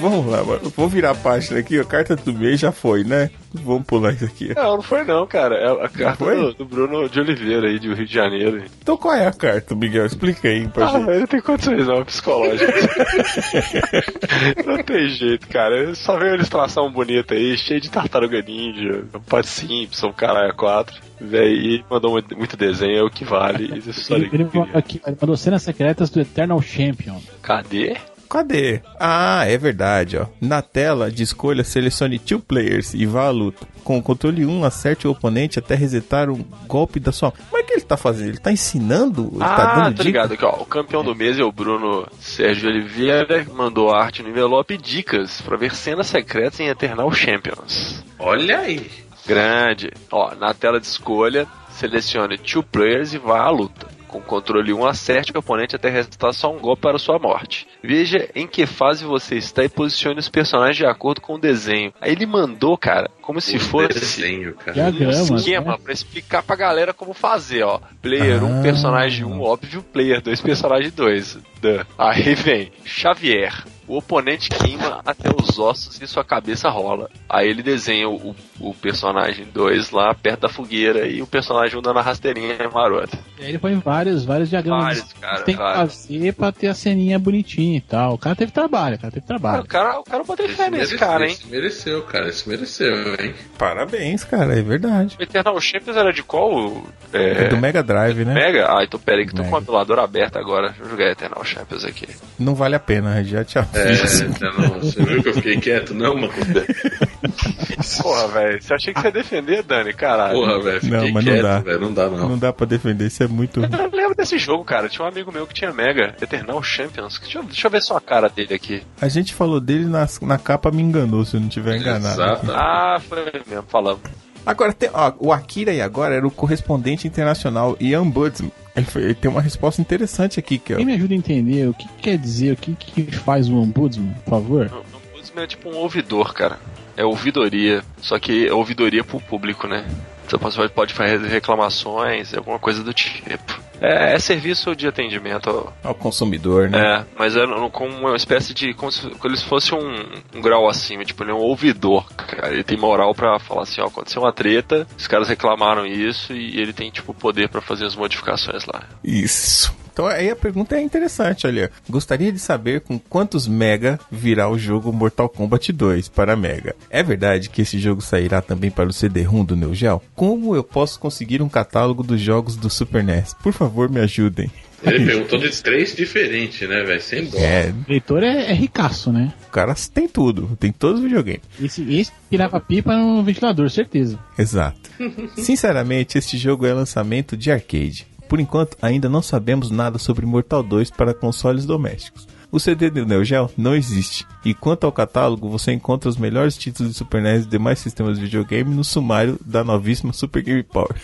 Vamos lá, mano. Vou virar a página aqui, a carta do mês já foi, né? Vamos pular isso aqui. Não, não foi não, cara. É a carta foi? do, do Bruno de Oliveira aí, do Rio de Janeiro. Então qual é a carta, Miguel? Explica aí pra Ah, gente. velho, não tem condições não, psicológico. não tem jeito, cara. Só veio uma ilustração bonita aí, cheia de tartaruga ninja, Pat Simpson, caralho, 4. Véi, e mandou muito, muito desenho, é o que vale. Isso Ele, ele, aqui, ele mandou cenas secretas do Eternal Champion. Cadê? Cadê? Ah, é verdade, ó. Na tela de escolha, selecione Two Players e vá à luta. Com o controle 1, acerte o oponente até resetar um golpe da sua... Como é que ele tá fazendo? Ele tá ensinando? Ele tá ah, dando tá dica? ligado aqui, ó. O campeão do mês é o Bruno Sérgio Oliveira, mandou arte no envelope e dicas pra ver cenas secretas em Eternal Champions. Olha aí. Grande. Ó, na tela de escolha, selecione Two Players e vá à luta. Com controle 1, acerte o oponente até restar só um golpe para sua morte. Veja em que fase você está e posicione os personagens de acordo com o desenho. Aí ele mandou, cara, como se O fosse desenho, cara. Diagrama. um esquema né? pra explicar pra galera como fazer, ó. Player 1, Ah. personagem 1, óbvio, player 2, personagem 2. Duh. Aí vem Xavier, o oponente queima até os ossos e sua cabeça rola. Aí ele desenha o, o personagem 2 lá perto da fogueira e o personagem 1 dando a rasteirinha marota. E aí ele põe vários, vários diagramas Vários, cara, tem que vários. fazer pra ter a ceninha bonitinha e tal. O cara teve trabalho, o cara teve trabalho. o cara, o cara botei fé nesse cara, hein? esse mereceu, cara. Esse mereceu, hein? Parabéns, cara, é verdade. O Eternal Champions era de qual? É É, do Mega Drive, né? Mega? Ah, então pera aí que tô Mega. com o emulador aberto agora. Deixa eu jogar Eternal Champions aqui. Não vale a pena, já te É, não, você viu que eu fiquei quieto? Não, mano. Porra, velho, você achei que você ia defender, Dani? Caralho. Porra, velho, fiquei Não, mas não quieto, dá. velho. Não dá, não. Não dá pra defender, isso é muito. Eu lembro desse jogo, cara. Tinha um amigo meu que tinha Mega, Eternal Champions. Deixa eu, deixa eu ver só a cara dele aqui. A gente falou dele nas- na capa, me enganou, se eu não tiver enganado. Exato. Ah, foi mesmo, falamos. Agora, tem, ó, o Akira e agora era o correspondente internacional Ian Budsman. Ele, foi- ele tem uma resposta interessante aqui, que é Quem me ajuda a entender o que quer dizer, o que, que faz o ombudsman, por favor? O Ombudsman é tipo um ouvidor, cara. É ouvidoria. Só que é ouvidoria pro público, né? Você pode, pode fazer reclamações, alguma coisa do tipo. É, é serviço de atendimento ao, ao consumidor, né? É, mas é no- com uma espécie de. como se, como se fosse um, um grau acima, tipo, ele é um ouvidor, cara. Ele tem moral pra falar assim, ó, aconteceu uma treta, os caras reclamaram isso e ele tem, tipo, poder pra fazer as modificações lá. Isso. Então aí a pergunta é interessante, olha. Gostaria de saber com quantos mega virá o jogo Mortal Kombat 2 para Mega. É verdade que esse jogo sairá também para o CD-ROM do Neo Geo? Como eu posso conseguir um catálogo dos jogos do Super NES? Por favor, me ajudem. Ele perguntou de três diferentes, né, velho? Sem dó. É, O leitor é, é ricaço, né? o cara tem tudo, tem todos os videogames. Esse, esse tirava pipa no ventilador, certeza. Exato. Sinceramente, este jogo é lançamento de arcade. Por enquanto, ainda não sabemos nada sobre Mortal 2 para consoles domésticos. O CD do Neo Geo não existe. E quanto ao catálogo, você encontra os melhores títulos de Super NES e demais sistemas de videogame no sumário da novíssima Super Game Power.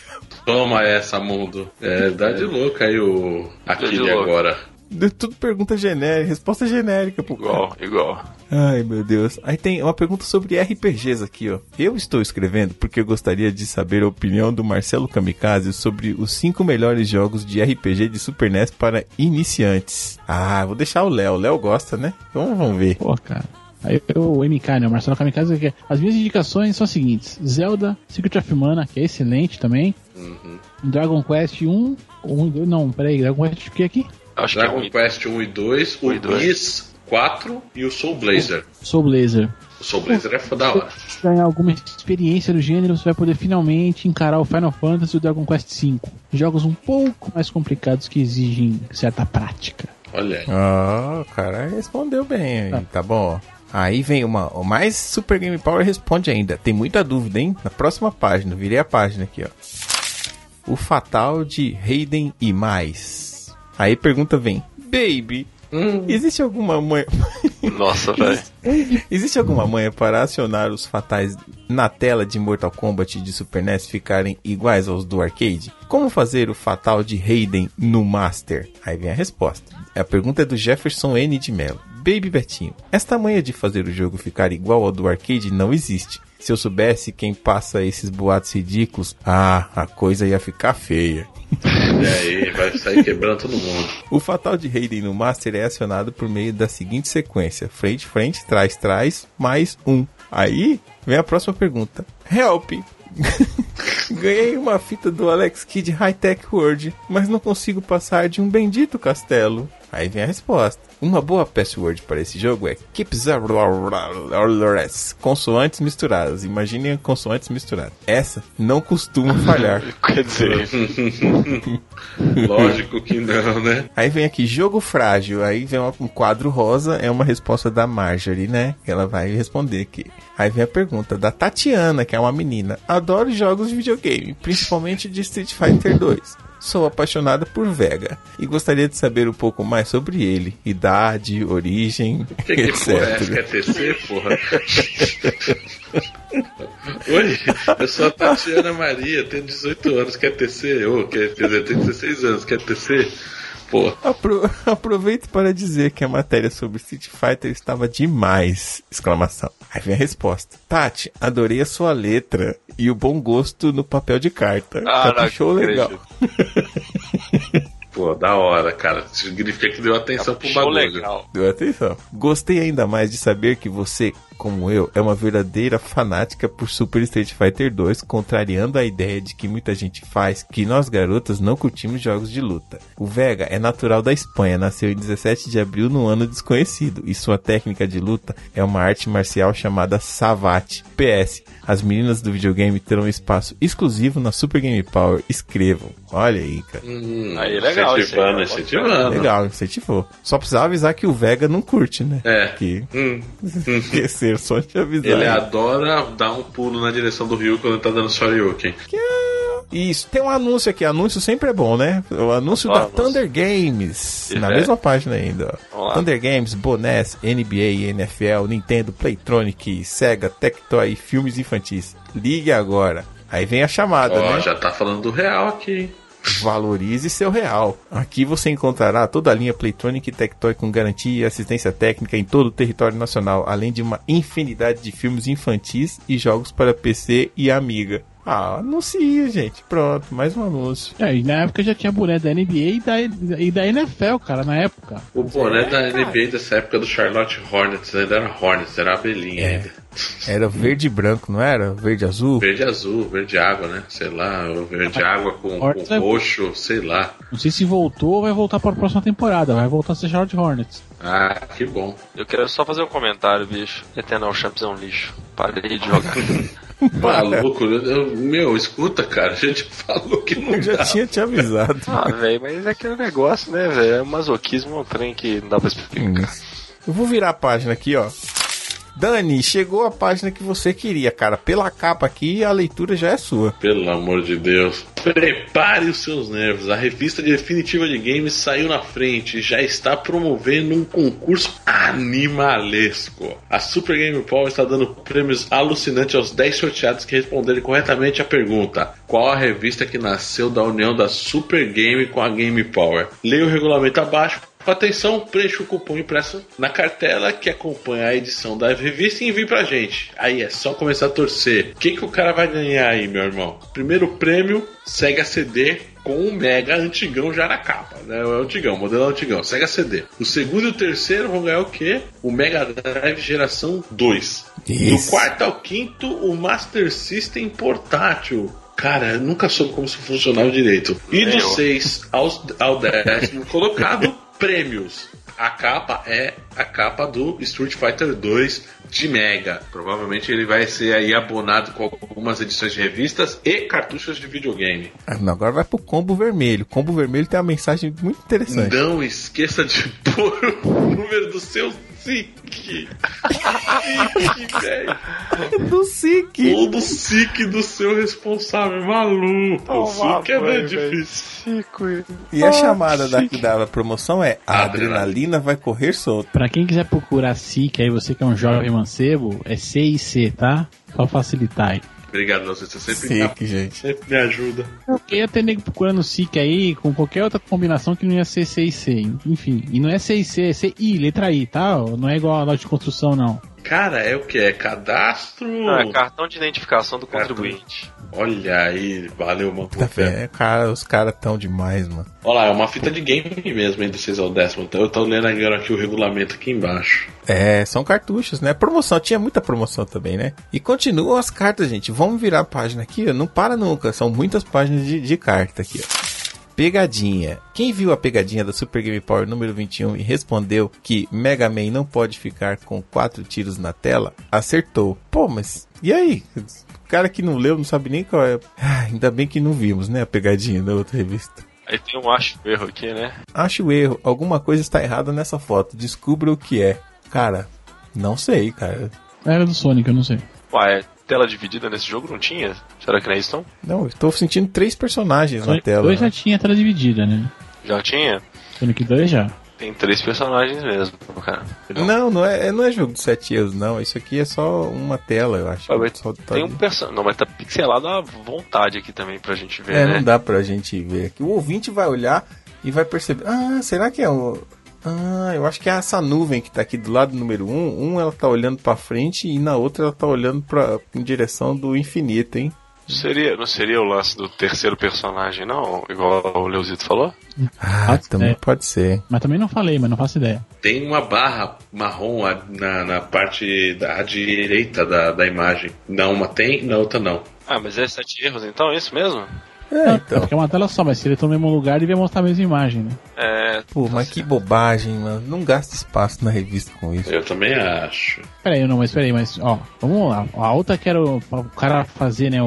Toma essa, mundo. É, dá de louco aí o Aquile louco. agora. De tudo pergunta genérica, resposta genérica, pô. Igual, igual. Ai, meu Deus. Aí tem uma pergunta sobre RPGs aqui, ó. Eu estou escrevendo porque eu gostaria de saber a opinião do Marcelo Kamikaze sobre os cinco melhores jogos de RPG de Super NES para iniciantes. Ah, vou deixar o Léo. O Léo gosta, né? Então vamos ver. Pô, cara. Aí eu, o MK, né? O Marcelo Kamikaze, que é- as minhas indicações são as seguintes: Zelda, Secret of Mana, que é excelente também. Dragon Quest 1, 1 2, não, peraí, Dragon Quest o que aqui? Acho que é Dragon um. Quest 1 e 2, o. Bis 4 e o Soul Blazer. Soul Blazer. O Soul Blazer é foda da hora. Se ganhar alguma experiência do gênero, você vai poder finalmente encarar o Final Fantasy e o Dragon Quest V. Jogos um pouco mais complicados que exigem certa prática. Olha aí. Ah, o cara respondeu bem aí, tá bom. Aí vem uma, o mais Super Game Power responde ainda. Tem muita dúvida, hein? Na próxima página, virei a página aqui, ó. O Fatal de Hayden e mais. Aí pergunta vem, Baby, existe alguma manha... Nossa, velho. existe alguma manha para acionar os fatais na tela de Mortal Kombat de Super NES ficarem iguais aos do arcade? Como fazer o fatal de Hayden no Master? Aí vem a resposta. A pergunta é do Jefferson N. de Mello. Baby Betinho, esta manha de fazer o jogo ficar igual ao do arcade não existe. Se eu soubesse quem passa esses boatos ridículos, ah, a coisa ia ficar feia. E aí, vai sair quebrando todo mundo. O fatal de Hayden no Master é acionado por meio da seguinte sequência: frente, frente, trás, trás, mais um. Aí vem a próxima pergunta: Help! Ganhei uma fita do Alex Kidd High Tech World, mas não consigo passar de um bendito castelo. Aí vem a resposta. Uma boa password para esse jogo é Keep Consoantes misturadas. Imaginem consoantes misturadas. Essa não costuma falhar. Quer dizer, Lógico que não, né? Aí vem aqui, jogo frágil. Aí vem um quadro rosa, é uma resposta da Marjorie, né? Ela vai responder aqui. Aí vem a pergunta da Tatiana, que é uma menina. Adoro jogos de videogame, principalmente de Street Fighter 2. Sou apaixonada por Vega e gostaria de saber um pouco mais sobre ele, idade, origem, Que que porra é essa? etc. Quer TC, porra? Oi, eu sou a Tatiana Maria, tenho 18 anos, quer TC? Ô, quer, quer dizer, tenho 16 anos, quer TC? Porra. Apro- aproveito para dizer que a matéria sobre Street Fighter estava demais! Exclamação. Aí vem a resposta. Tati, adorei a sua letra e o bom gosto no papel de carta. Ah, não Caprichou legal. Pô, da hora, cara. Significa que deu atenção pro Show bagulho. legal. Deu atenção. Gostei ainda mais de saber que você, como eu, é uma verdadeira fanática por Super Street Fighter 2, contrariando a ideia de que muita gente faz que nós garotas não curtimos jogos de luta. O Vega é natural da Espanha, nasceu em 17 de abril no ano desconhecido, e sua técnica de luta é uma arte marcial chamada Savate. PS, as meninas do videogame terão espaço exclusivo na Super Game Power. Escrevam. Olha aí, cara. Hum, Aí, legal, Incentivando, aí. incentivando. Legal, incentivou. Só precisava avisar que o Vega não curte, né? É. Que Hum. só te avisar. Ele adora dar um pulo na direção do rio quando ele tá dando Shoryuken. Isso, tem um anúncio aqui. Anúncio sempre é bom, né? O anúncio da anúncio. Thunder Games. Na é. mesma página ainda. Thunder Games, Bonés, NBA, NFL, Nintendo, Playtronic, Sega, Tectoy e filmes infantis. Ligue agora. Aí vem a chamada, Ó, né? já tá falando do real aqui. Valorize seu real. Aqui você encontrará toda a linha Playtronic e Tectoy com garantia e assistência técnica em todo o território nacional, além de uma infinidade de filmes infantis e jogos para PC e Amiga. Ah, anuncia, gente. Pronto, mais um anúncio. É, e na época já tinha boné da NBA e da, e da NFL, cara, na época. O boné da NBA dessa época do Charlotte Hornets ainda era Hornets, era abelhinha É. ainda. Era verde e branco, não era? Verde e azul? Verde azul, verde água, né? Sei lá, verde água com, com é- roxo, sei lá. Não sei se voltou ou vai voltar para a próxima temporada. Vai voltar a ser Charlotte Hornets. Ah, que bom. Eu quero só fazer um comentário, bicho. Eternal Champs é um lixo. Parei de jogar. Maluco, eu- eu- meu, escuta, cara, a gente falou que não Eu já dá. tinha te avisado. ah, velho, mas é aquele negócio, né, velho? É um masoquismo, é um trem que não dá pra explicar. Eu vou virar a página aqui, ó. Dani, chegou a página que você queria, cara. Pela capa aqui, a leitura já é sua. Pelo amor de Deus. Prepare os seus nervos. A revista definitiva de games saiu na frente e já está promovendo um concurso animalesco. A Super Game Power está dando prêmios alucinantes aos 10 sorteados que responderem corretamente a pergunta: Qual a revista que nasceu da união da Super Game com a Game Power? Leia o regulamento abaixo. Atenção, preencha o cupom impresso na cartela que acompanha a edição da revista e envie pra gente. Aí é só começar a torcer. O que, que o cara vai ganhar aí, meu irmão? Primeiro prêmio, Sega CD com um mega antigão já na capa, né? É o antigão, modelo antigão, Sega CD. O segundo e o terceiro vão ganhar o quê? O Mega Drive geração 2. Isso. Do quarto ao quinto, o Master System portátil. Cara, eu nunca soube como isso funcionava direito. E do eu. 6 aos, ao décimo colocado, prêmios. A capa é a capa do Street Fighter 2 de Mega. Provavelmente ele vai ser aí abonado com algumas edições de revistas e cartuchos de videogame. Ah, não, Agora vai pro combo vermelho. Combo vermelho tem uma mensagem muito interessante. Não esqueça de pôr o número do seu SIC. SIC, velho. Do SIC. Ou do SIC do seu responsável, maluco. O SIC é bem difícil. E a chamada da, da promoção é: a Adrenalina. adrenalina vai correr solta. Pra quem quiser procurar SIC aí, você que é um jovem mancebo, é C e C, tá? Só facilitar aí. Obrigado, você sempre, me, SIC, gente. sempre me ajuda. Porque ia ter nego procurando SIC aí com qualquer outra combinação que não ia ser C e C. Enfim, e não é C e C, é C I, letra I, tá? Não é igual a loja de construção, não. Cara, é o que? É cadastro? Ah, cartão de identificação do Cartão. contribuinte. Olha aí, valeu, mano. Tá? É, cara, os caras tão demais, mano. Olha lá, é uma fita de game mesmo, entre 6 ao décimo. Então eu tô lendo agora aqui o regulamento aqui embaixo. É, são cartuchos, né? Promoção, tinha muita promoção também, né? E continuam as cartas, gente. Vamos virar a página aqui, ó. Não para nunca. São muitas páginas de, de carta aqui, ó. Pegadinha. Quem viu a pegadinha da Super Game Power número 21 e respondeu que Mega Man não pode ficar com quatro tiros na tela, acertou. Pô, mas e aí? O cara que não leu não sabe nem qual é. Ah, ainda bem que não vimos, né? A pegadinha da outra revista. Aí tem um acho erro aqui, né? Acho o erro. Alguma coisa está errada nessa foto. Descubra o que é. Cara, não sei, cara. Era do Sonic, eu não sei. Ué, tela dividida nesse jogo não tinha? Será que não é isso então? Não, eu tô sentindo três personagens na tela. 2 já tinha tela dividida, né? Já tinha? Sonic 2 já. Tem três personagens mesmo, cara. Não, não é, não é jogo de 7 erros, não. Isso aqui é só uma tela, eu acho. Ah, mas Só tá- Tem um personagem. Não, mas tá pixelado à vontade aqui também pra gente ver, É, né? não dá pra gente ver aqui. O ouvinte vai olhar e vai perceber. Ah, será que é o. Ah, eu acho que é essa nuvem que tá aqui do lado do número 1. Um, um ela tá olhando pra frente e na outra ela tá olhando pra, em direção do infinito, hein? Seria, não seria o lance do terceiro personagem, não? Igual o Leozito falou? Ah, Pode também ser. pode ser. Mas também não falei, mas não faço ideia. Tem uma barra marrom na, na parte da à direita da, da imagem. Não, uma tem, na outra não. Ah, mas é sete erros, então é isso mesmo? É, então. porque é uma tela só, mas se ele tá no mesmo lugar, devia mostrar a mesma imagem, né? É. Pô, mas que bobagem, mano. Não gasta espaço na revista com isso. Eu também acho. Peraí, não, mas peraí, mas ó, vamos lá. A outra que era o, o cara fazer, né, o,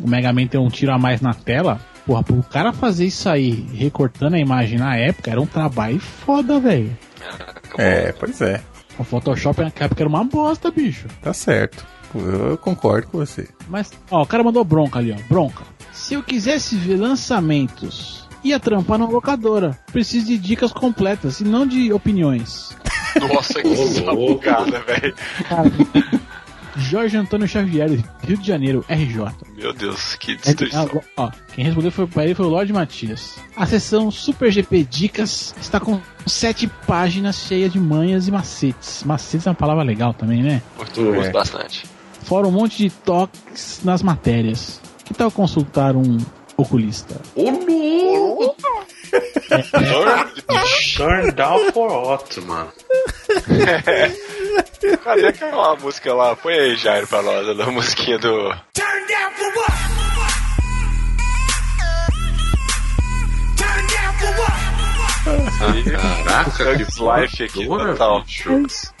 o Mega Man ter um tiro a mais na tela. Porra, pro cara fazer isso aí, recortando a imagem na época, era um trabalho foda, velho. É, pois é. O Photoshop na época era uma bosta, bicho. Tá certo. Eu concordo com você. Mas, ó, o cara mandou bronca ali, ó. Bronca. Se eu quisesse ver lançamentos, ia trampar na locadora. Preciso de dicas completas e não de opiniões. Nossa, que sabugada, velho. Jorge Antônio Xavier, Rio de Janeiro, RJ. Meu Deus, que É, destruição. ah, ó, quem respondeu foi, pra ele foi o Lorde Matias. A seção Super GP Dicas está com sete páginas cheias de manhas e macetes. Macetes é uma palavra legal também, né? Muito, É. bastante. Fora um monte de toques nas matérias. Que tal consultar um oculista? Ô, louco! Turn down for what, mano? Cadê aquela música lá? Põe aí, Jairo, pra nós, a musiquinha do. Turn down for what? Turn down for what? Caraca, que Life aqui, total.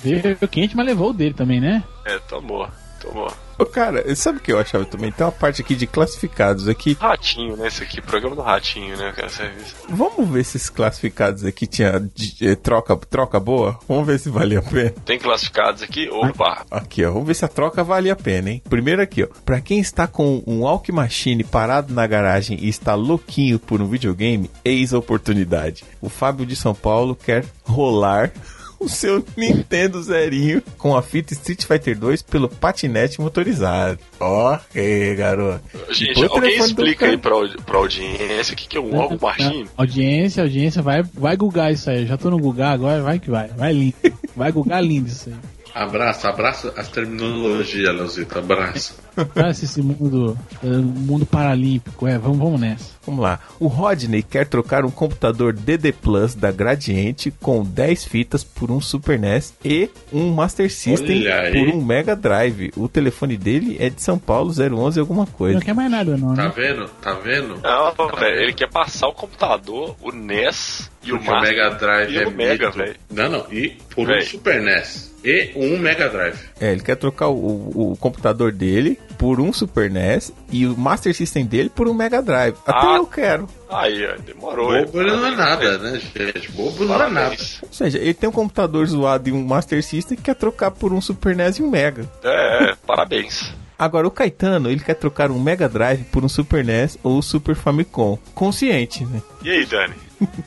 Veio quente, mas levou o dele também, né? É, tomou, tomou. Ô, cara, sabe o que eu achava também? Tem uma parte aqui de classificados aqui. Ratinho, né? Esse aqui, programa do Ratinho, né, cara? Serviço. Vamos ver se esses classificados aqui tinha de- troca, troca boa? Vamos ver se valia a pena. Tem classificados aqui? Opa! Aqui, ó. Vamos ver se a troca vale a pena, hein? Primeiro aqui, ó. Pra quem está com um Walk Machine parado na garagem e está louquinho por um videogame, eis a oportunidade. O Fábio de São Paulo quer rolar o seu Nintendo Zerinho com a fita Street Fighter 2 pelo patinete motorizado. Ó, é, garoto. Gente, o alguém explica aí pra, pra audiência o que, que é um algo baixinho? Audiência, audiência, vai, vai googar isso aí. Eu já tô no googar agora, vai que vai. Vai lindo. Vai googar lindo isso aí. Abraça, abraça as terminologias, Leozito, abraça. Parece esse mundo, eh, mundo paralímpico. É, vamos, vamos nessa. Vamos lá. O Rodney quer trocar um computador DD Plus da Gradiente com 10 fitas por um Super NES e um Master System por um Mega Drive. O telefone dele é de São Paulo 011 alguma Não coisa. quer mais nada, não, Tá né? vendo? Tá vendo? Não, velho, ele quer passar o computador, o NES e o Porque o Master. Mega Drive e é o Mega, velho. Não, não. E por um Véi. Super NES. E um Mega Drive. É, ele quer trocar o, o- o computador dele por um Super NES e o Master System dele por um Mega Drive. Até Ah. eu quero. Aí, ó, demorou. Bobo ele não é nada, né, gente? Bobo não é nada. Ou seja, ele tem um computador zoado e um Master System que quer trocar por um Super NES e um Mega. É, é, parabéns. Agora, o Caetano, ele quer trocar um Mega Drive por um Super NES ou Super Famicom. Consciente, né? E aí, Dani?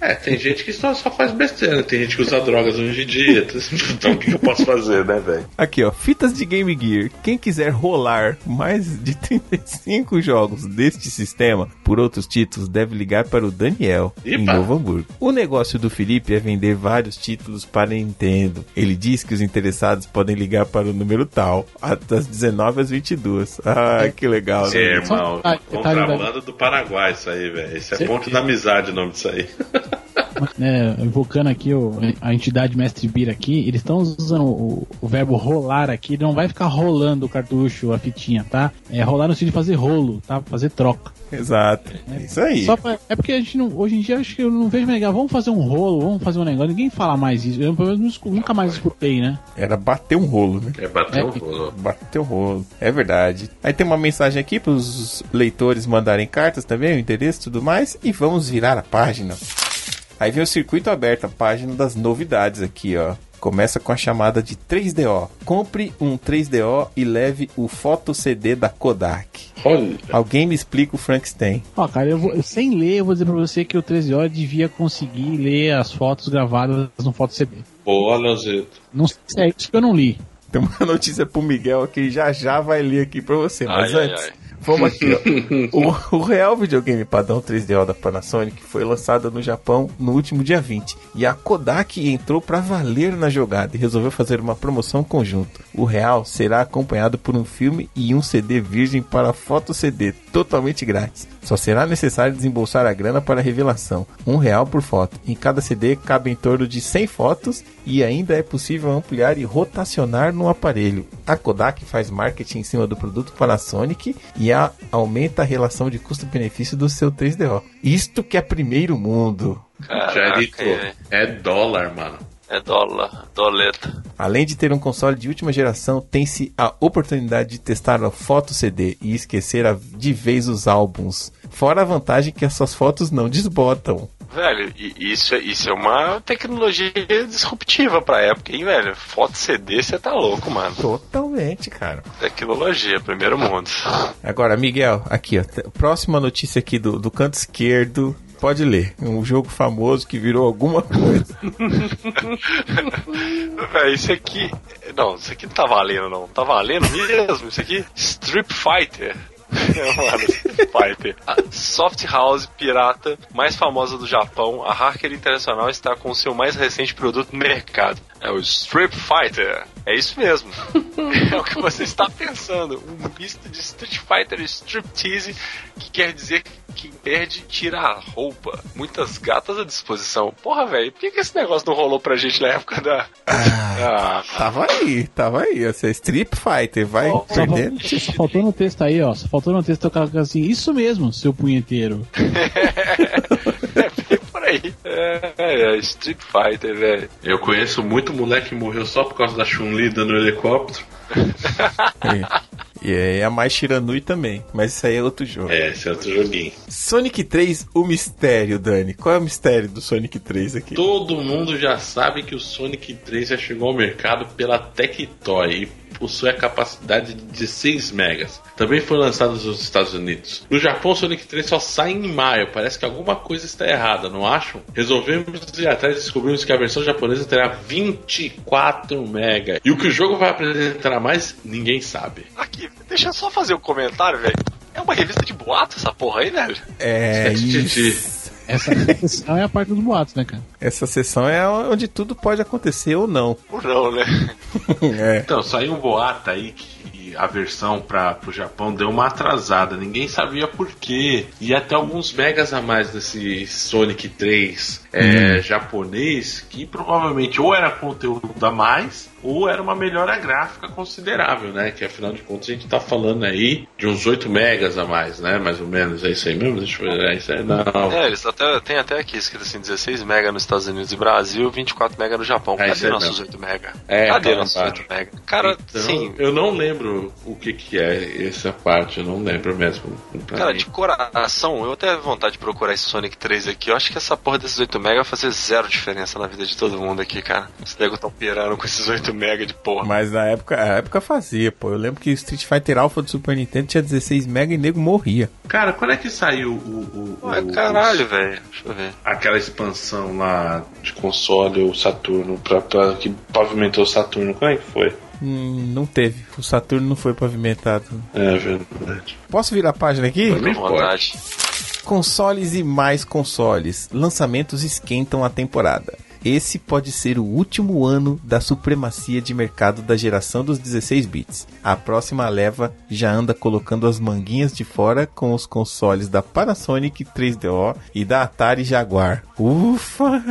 É, tem gente que só, só faz besteira, tem gente que usa drogas hoje em dia. Então o que eu posso fazer, né, velho? Aqui, ó, fitas de Game Gear. Quem quiser rolar mais de 35 jogos deste sistema por outros títulos, deve ligar para o Daniel, em. Novo Hamburgo. O negócio do Felipe é vender vários títulos para Nintendo. Ele diz que os interessados podem ligar para o número tal, das 19 às 22. Ah, que legal, É, né? irmão, Ah, contrabando do Paraguai isso aí, velho. Isso é ponto da amizade o nome disso aí. né, invocando aqui o- a entidade Mestre Bira aqui, eles estão usando o, o verbo rolar aqui, não vai ficar rolando o cartucho, a fitinha, tá? É rolar no sentido de fazer rolo, tá? Fazer troca. Exato. É isso aí. Só pra- é porque a gente não, hoje em dia acho que eu não vejo mais legal, vamos fazer um rolo, vamos fazer um negócio, ninguém fala mais isso, eu pelo menos nunca mais escutei, né? Era bater um rolo, né? É bater É. o rolo. Bateu o rolo. É verdade. Aí tem uma mensagem aqui para os leitores mandarem cartas também, o interesse e tudo mais. E vamos virar a página. Aí vem o circuito aberto, a página das novidades aqui, ó. Começa com a chamada de 3DO. Compre um 3DO e leve o foto CD da Kodak. Olha. Alguém me explica o Frankenstein. Ó, cara, eu vou, sem ler, eu vou dizer pra você que o 13 horas devia conseguir ler as fotos gravadas no foto CD. Boa, Leozito. Não sei se é isso que eu não li. Tem uma notícia pro Miguel que já já vai ler aqui pra você. Mas Ai, ai, antes, ai. Vamos aqui, ó. O, o real videogame padrão 3DO da Panasonic foi lançado no Japão no último dia 20. E a Kodak entrou pra valer na jogada e resolveu fazer uma promoção conjunto. O real será acompanhado por um filme e um CD virgem para foto CD, totalmente grátis. Só será necessário desembolsar a grana para a revelação, um real por foto. Em cada CD cabe em torno de 100 fotos e ainda é possível ampliar e rotacionar no aparelho. A Kodak faz marketing em cima do produto Panasonic e a, aumenta a relação de custo-benefício do seu 3DO. Isto que é primeiro mundo. Jarito, é, é dólar, mano. é dólar, doleta. Além de ter um console de última geração, tem-se a oportunidade de testar a foto CD e esquecer a- de vez os álbuns. Fora a vantagem que essas fotos não desbotam. Velho, isso, é- isso é uma tecnologia disruptiva pra época, hein, velho? Foto CD, você tá louco, mano. Totalmente, cara. Tecnologia, primeiro mundo. Agora, Miguel, aqui, ó. Próxima notícia aqui do, do canto esquerdo. Pode ler. Um jogo famoso que virou alguma coisa. Velho, isso aqui. Não, isso aqui não tá valendo, não. Tá valendo mesmo? Isso aqui? Street Fighter. Fighter. A soft house pirata mais famosa do Japão, a Hacker Internacional está com o seu mais recente produto no mercado. É o Street Fighter. É isso mesmo. é o que você está pensando. Um misto de Street Fighter e Striptease, que quer dizer que quem perde tira a roupa. Muitas gatas à disposição. Porra, velho, por que, que esse negócio não rolou pra gente na época da. Ah, Tava aí, tava aí. Essa Street Fighter vai Só Só, fal- perdendo. só faltou no texto aí, ó. Só faltou no texto o cara assim, isso mesmo, seu punheteiro. é aí. É, é, é, Street Fighter, velho. Eu conheço muito moleque que morreu só por causa da Chun-Li dando helicóptero. E é a mais Shiranui também. Mas isso aí é outro jogo. É, esse é outro joguinho. Sonic 3, o mistério, Dani. Qual é o mistério do Sonic 3 aqui? Todo mundo já sabe que o Sonic 3 já chegou ao mercado pela Tectoy e possui a capacidade de 16 megas. Também foi lançado nos Estados Unidos. No Japão, o Sonic 3 só sai em maio. Parece que alguma coisa está errada, não acham? Resolvemos ir atrás e descobrimos que a versão japonesa terá 24 mega. E o que o jogo vai apresentar a mais, ninguém sabe. Aqui, deixa eu só fazer um comentário, velho. É uma revista de boato essa porra aí, velho? É Titi. isso. Essa sessão é a parte dos boatos, né, cara? Essa sessão é onde tudo pode acontecer ou não. Ou não, né? É. Então, saiu um boato aí que a versão para pro Japão deu uma atrasada. Ninguém sabia por quê. E até alguns megas a mais desse Sonic 3 é, japonês, que provavelmente ou era conteúdo a mais, ou era uma melhora gráfica considerável, né? Que afinal de contas a gente tá falando aí de uns 8 megas a mais, né? Mais ou menos. É isso aí mesmo? Deixa eu ver. É isso aí, não. É, eles até, tem até aqui escrito assim, 16 mega nos Estados Unidos e Brasil, 24 mega no Japão. É, Cadê nossos mesmo. 8 mega? É, Cadê tá nossos lá 8 mega? Cara, Então, sim, eu não lembro o que que é essa parte, eu não lembro mesmo. Cara, mim. de coração, eu até tenho vontade de procurar esse Sonic 3 aqui. Eu acho que essa porra desses 8 mega vai fazer zero diferença na vida de todo mundo aqui, cara. Os nego tão pirando com esses 8 mega de porra. Mas na época, a época fazia, pô. Eu lembro que o Street Fighter Alpha do Super Nintendo tinha 16 mega e nego morria. Cara, quando é que saiu o. o, Ué, o- caralho, velho. Deixa eu ver. aquela expansão lá de console, o Saturno, pra, pra- que pavimentou o Saturno, como é que foi? Hum, não teve. O Saturno não foi pavimentado. É verdade. Posso virar a página aqui? Pode. Consoles e mais consoles. Lançamentos esquentam a temporada. Esse pode ser o último ano da supremacia de mercado da geração dos 16 bits. A próxima leva já anda colocando as manguinhas de fora com os consoles da Panasonic 3DO e da Atari Jaguar. Ufa!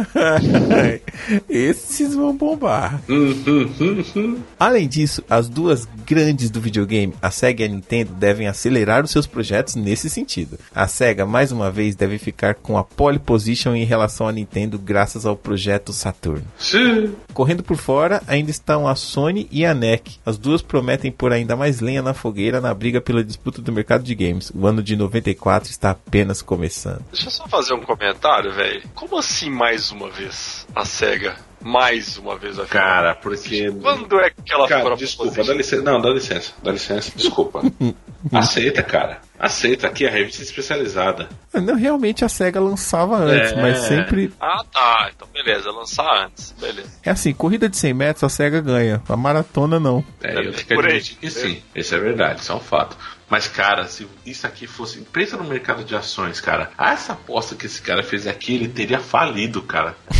Esses vão bombar. Além disso, as duas grandes do videogame, a Sega e a Nintendo, devem acelerar os seus projetos nesse sentido. A Sega, mais uma vez, deve ficar com a pole position em relação à Nintendo graças ao projeto Saturn. Sim. Correndo por fora, ainda estão a Sony e a NEC. As duas prometem pôr ainda mais lenha na fogueira na briga pela disputa do mercado de games. O ano de 94 está apenas começando. Deixa eu só fazer um comentário, velho. Como assim mais uma vez a SEGA? Mais uma vez a Cara, porque. Quando é que ela Cara, for desculpa, dá licença. Não, dá licença. Dá licença, desculpa. Aceita, cara. Aceita aqui a revista especializada. Não, realmente a SEGA lançava antes, É. mas sempre. Ah, tá. Então beleza, lançar antes. Beleza. É assim, corrida de 100 metros a SEGA ganha, a maratona não. É, É eu aí. admitir que sim. Isso é verdade, isso é um fato. Mas, cara, se isso aqui fosse. Pensa no mercado de ações, cara. Ah, essa aposta que esse cara fez aqui, ele teria falido, cara.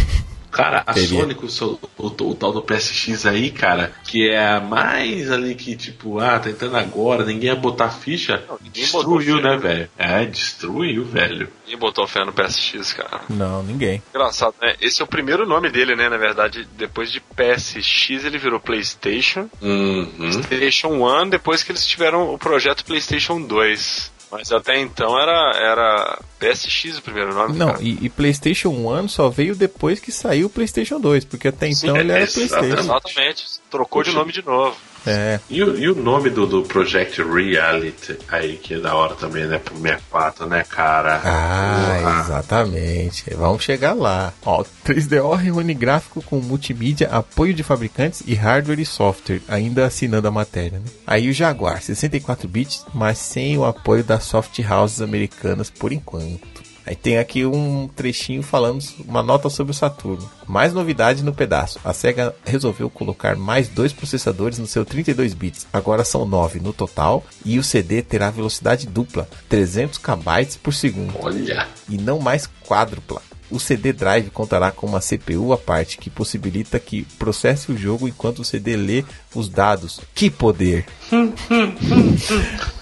Cara, a Teria. Sony com o, seu- o- o tal do PSX aí, cara, que é a mais ali que, tipo, ah, tá entrando agora, ninguém ia botar ficha, botou destruiu, né, velho? É, destruiu, velho. Ninguém botou fé no PSX, cara. Não, ninguém. Engraçado, né? Esse é o primeiro nome dele, né? Na verdade, depois de PSX ele virou PlayStation. Uhum. PlayStation 1, depois que eles tiveram o projeto PlayStation 2. Mas até então era, era PSX o primeiro nome. Não, e, e PlayStation 1 só veio depois que saiu o PlayStation 2, porque até então Sim, ele era. PlayStation. Exatamente. Trocou de nome de novo. É, E, o- e o nome do, do Project Reality aí, que é da hora também, né? Pro 64, né, cara? Ah, exatamente. Vamos chegar lá. Ó, 3DO reúne gráfico com multimídia, apoio de fabricantes e hardware e software, ainda assinando a matéria. Né? Aí o Jaguar, 64 bits, mas sem o apoio das soft houses americanas por enquanto. Aí tem aqui um trechinho falando uma nota sobre o Saturno. Mais novidade no pedaço. A Sega resolveu colocar mais dois processadores no seu 32 bits. Agora são 9 no total e o CD terá velocidade dupla, 300 KB por segundo Olha. e não mais quádrupla. O CD Drive contará com uma CPU à parte que possibilita que processe o jogo enquanto o CD lê os dados. Que poder!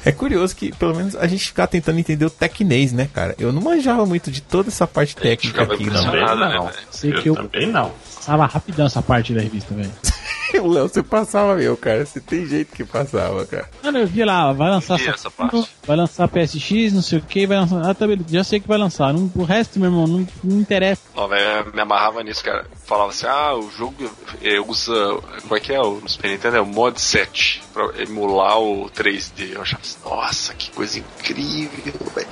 é curioso que pelo menos a gente ficar tentando entender o tecnês, né, cara? Eu não manjava muito de toda essa parte técnica aqui, não. Nada, não. né? Sei eu que eu- também não. Passava rapidão essa parte da revista, velho. O Léo, você passava meu, cara. Você tem jeito que passava, cara. Mano, eu vi lá, vai lançar essa Saturno, parte. vai lançar PSX, não sei o que, vai lançar. Ah, tá, já sei que vai lançar. Não, o resto, meu irmão, não, não interessa. Não, velho, eu me amarrava nisso, cara. Falava assim, ah, o jogo eh, usa. Como é que é o Super Nintendo? É o Mod 7 pra emular o 3D. Eu achava assim, nossa, que coisa incrível, velho.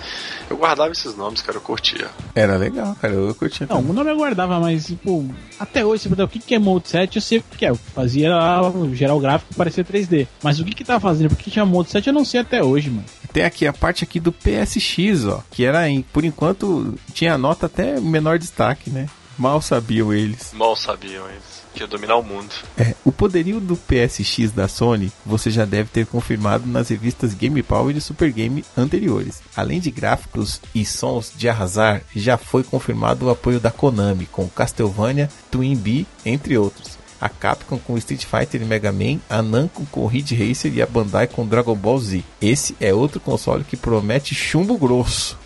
Eu guardava esses nomes, cara, eu curtia. Era legal, cara. Eu curtia. Não, o nome eu guardava, mas, tipo, até hoje, se perguntar o que que é Mode 7, eu sei o que é. Eu fazia lá, gerar o gráfico parecer 3D. Mas o que que tá fazendo? Por que tinha Mode 7, eu não sei até hoje, mano. Tem aqui a parte aqui do PSX, ó. Que era, em, por enquanto, tinha nota até menor destaque, né? Mal sabiam eles. Mal sabiam eles que ia dominar o mundo. É, o poderio do PSX da Sony você já deve ter confirmado nas revistas Game Power e Super Game anteriores. Além de gráficos e sons de arrasar, já foi confirmado o apoio da Konami com Castlevania, Twin Bee, entre outros. A Capcom com Street Fighter e Mega Man, a Namco com Ridge Racer e a Bandai com Dragon Ball Z. Esse é outro console que promete chumbo grosso.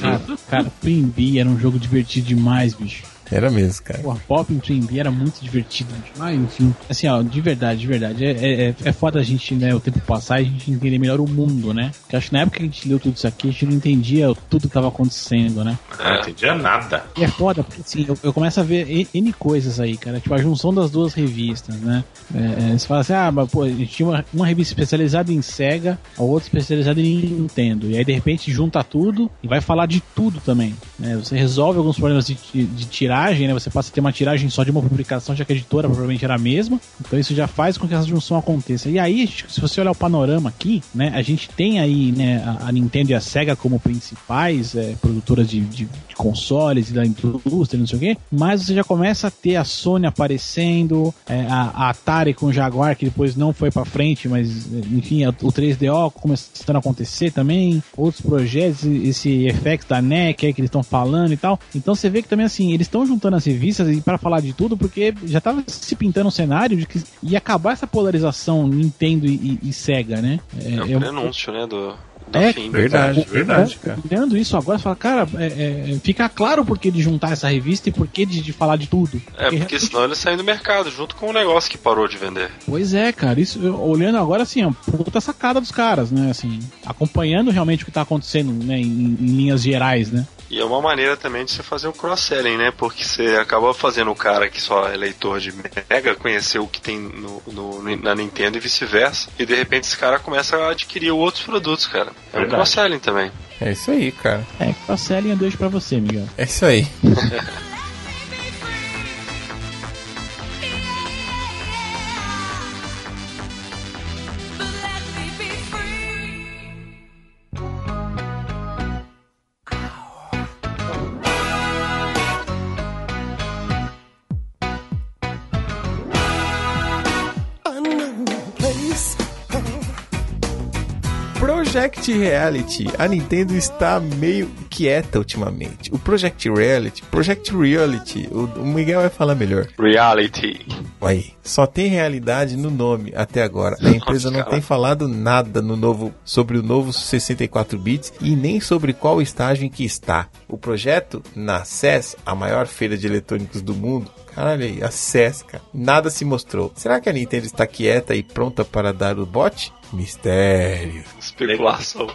Cara, cara Twin Bee era um jogo divertido demais, bicho. Era mesmo, cara. Porra, Pop em Twin era muito divertido. Mas, enfim. Assim, ó, de verdade, de verdade. É, é, é foda a gente, né, o tempo passar e a gente entender melhor o mundo, né? Porque acho que na época que a gente leu tudo isso aqui, a gente não entendia tudo que tava acontecendo, né? Eu não entendia nada. E é foda, porque assim, eu, eu começo a ver N- coisas aí, cara. Tipo, a junção das duas revistas, né? É, é, você fala assim, ah, mas pô, a gente tinha uma, uma revista especializada em Sega, a outra especializada em Nintendo. E aí, de repente, junta tudo e vai falar de tudo também. Né? Você resolve alguns problemas de, de- de tiragem, né? Você passa a ter uma tiragem só de uma publicação, já que a editora provavelmente era a mesma. Então isso já faz com que essa junção aconteça. E aí, se você olhar o panorama aqui, né? A gente tem aí, né, a, Nintendo e a Sega como principais é, produtoras de- de consoles e da indústria, não sei o quê. Mas você já começa a ter a Sony aparecendo, é, a, a Atari com o Jaguar, que depois não foi pra frente, mas enfim, a- o 3DO começando a acontecer também, outros projetos, esse FX da NEC aí que eles estão falando e tal. Então você vê que também assim, eles estão juntando as revistas e para falar de tudo, porque já tava se pintando um cenário de que ia acabar essa polarização Nintendo e, e- e Sega, né? É, um prenúncio, né, do, do É, fim. Verdade, verdade, cara. Olhando isso agora, você fala, cara, é, é, fica claro por que de juntar essa revista e por que de, de falar de tudo. É, porque realmente- senão ele saiu do mercado, junto com o negócio que parou de vender. Pois é, cara, isso eu- olhando agora assim, ó, puta sacada dos caras, né? Assim, acompanhando realmente o que tá acontecendo, né, em, em linhas gerais, né? E é uma maneira também de você fazer o cross-selling, né? Porque você acaba fazendo o cara que só é leitor de Mega conhecer o que tem no, no- na Nintendo e vice-versa. E de repente esse cara começa a adquirir outros produtos, cara. É um Verdade. cross-selling também. É isso aí, cara. É, cross-selling eu deixo pra você, Miguel. É isso aí. Project Reality. A Nintendo está meio quieta ultimamente. O Project Reality, Project Reality, o, o Miguel vai falar melhor. Reality. Aí, só tem realidade no nome até agora. A empresa não tem falado nada no novo sobre o novo 64 bits e nem sobre qual estágio em que está. O projeto na CES, a maior feira de eletrônicos do mundo, caralho aí, a CES, cara, nada se mostrou. Será que a Nintendo está quieta e pronta para dar o bote? Mistério. Especulação.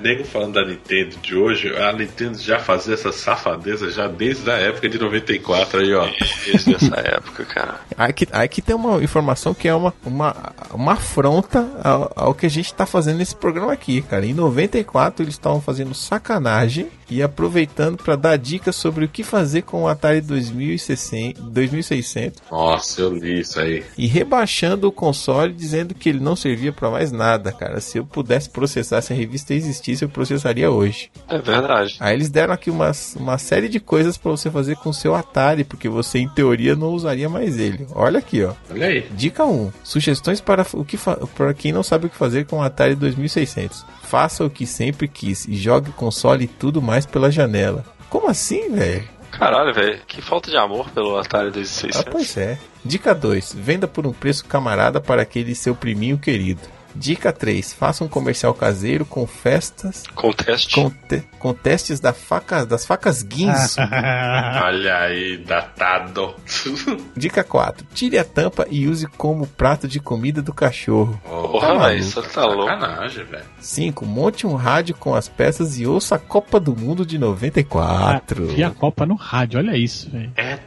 Nego falando da Nintendo de hoje, a Nintendo já fazia essa safadeza já desde a época de 94 aí, ó. Desde essa época, cara. Aqui, aqui tem uma informação que é uma, uma, uma afronta ao, ao que a gente está fazendo nesse programa aqui, cara. Em 94 eles estavam fazendo sacanagem e aproveitando para dar dicas sobre o que fazer com o Atari 2600, 2600 Nossa, eu li isso aí. e rebaixando o console dizendo que ele não servia para mais nada, cara. Se eu pudesse processar, se a revista existisse, eu processaria hoje. É verdade. Aí eles deram aqui uma, uma série de coisas para você fazer com o seu Atari, porque você em teoria não usaria mais ele. Olha aqui, ó. Olha aí. Dica 1. Sugestões para, o que para quem não sabe o que fazer com o Atari 2600. Faça o que sempre quis e jogue o console e tudo mais pela janela. Como assim, velho? Caralho, velho. Que falta de amor pelo Atari Ah, 2600. pois é. Dica 2. Venda por um preço camarada para aquele seu priminho querido. Dica 3. Faça um comercial caseiro com festas, Conteste. com, te- com testes da faca, das facas guinso. Olha aí, datado. Dica 4. Tire a tampa e use como prato de comida do cachorro. Porra, Tá. Isso tá louco. Sacanagem, velho. 5. Monte um rádio com as peças e ouça a Copa do Mundo de 94. Vi a Copa no rádio, olha isso, velho. É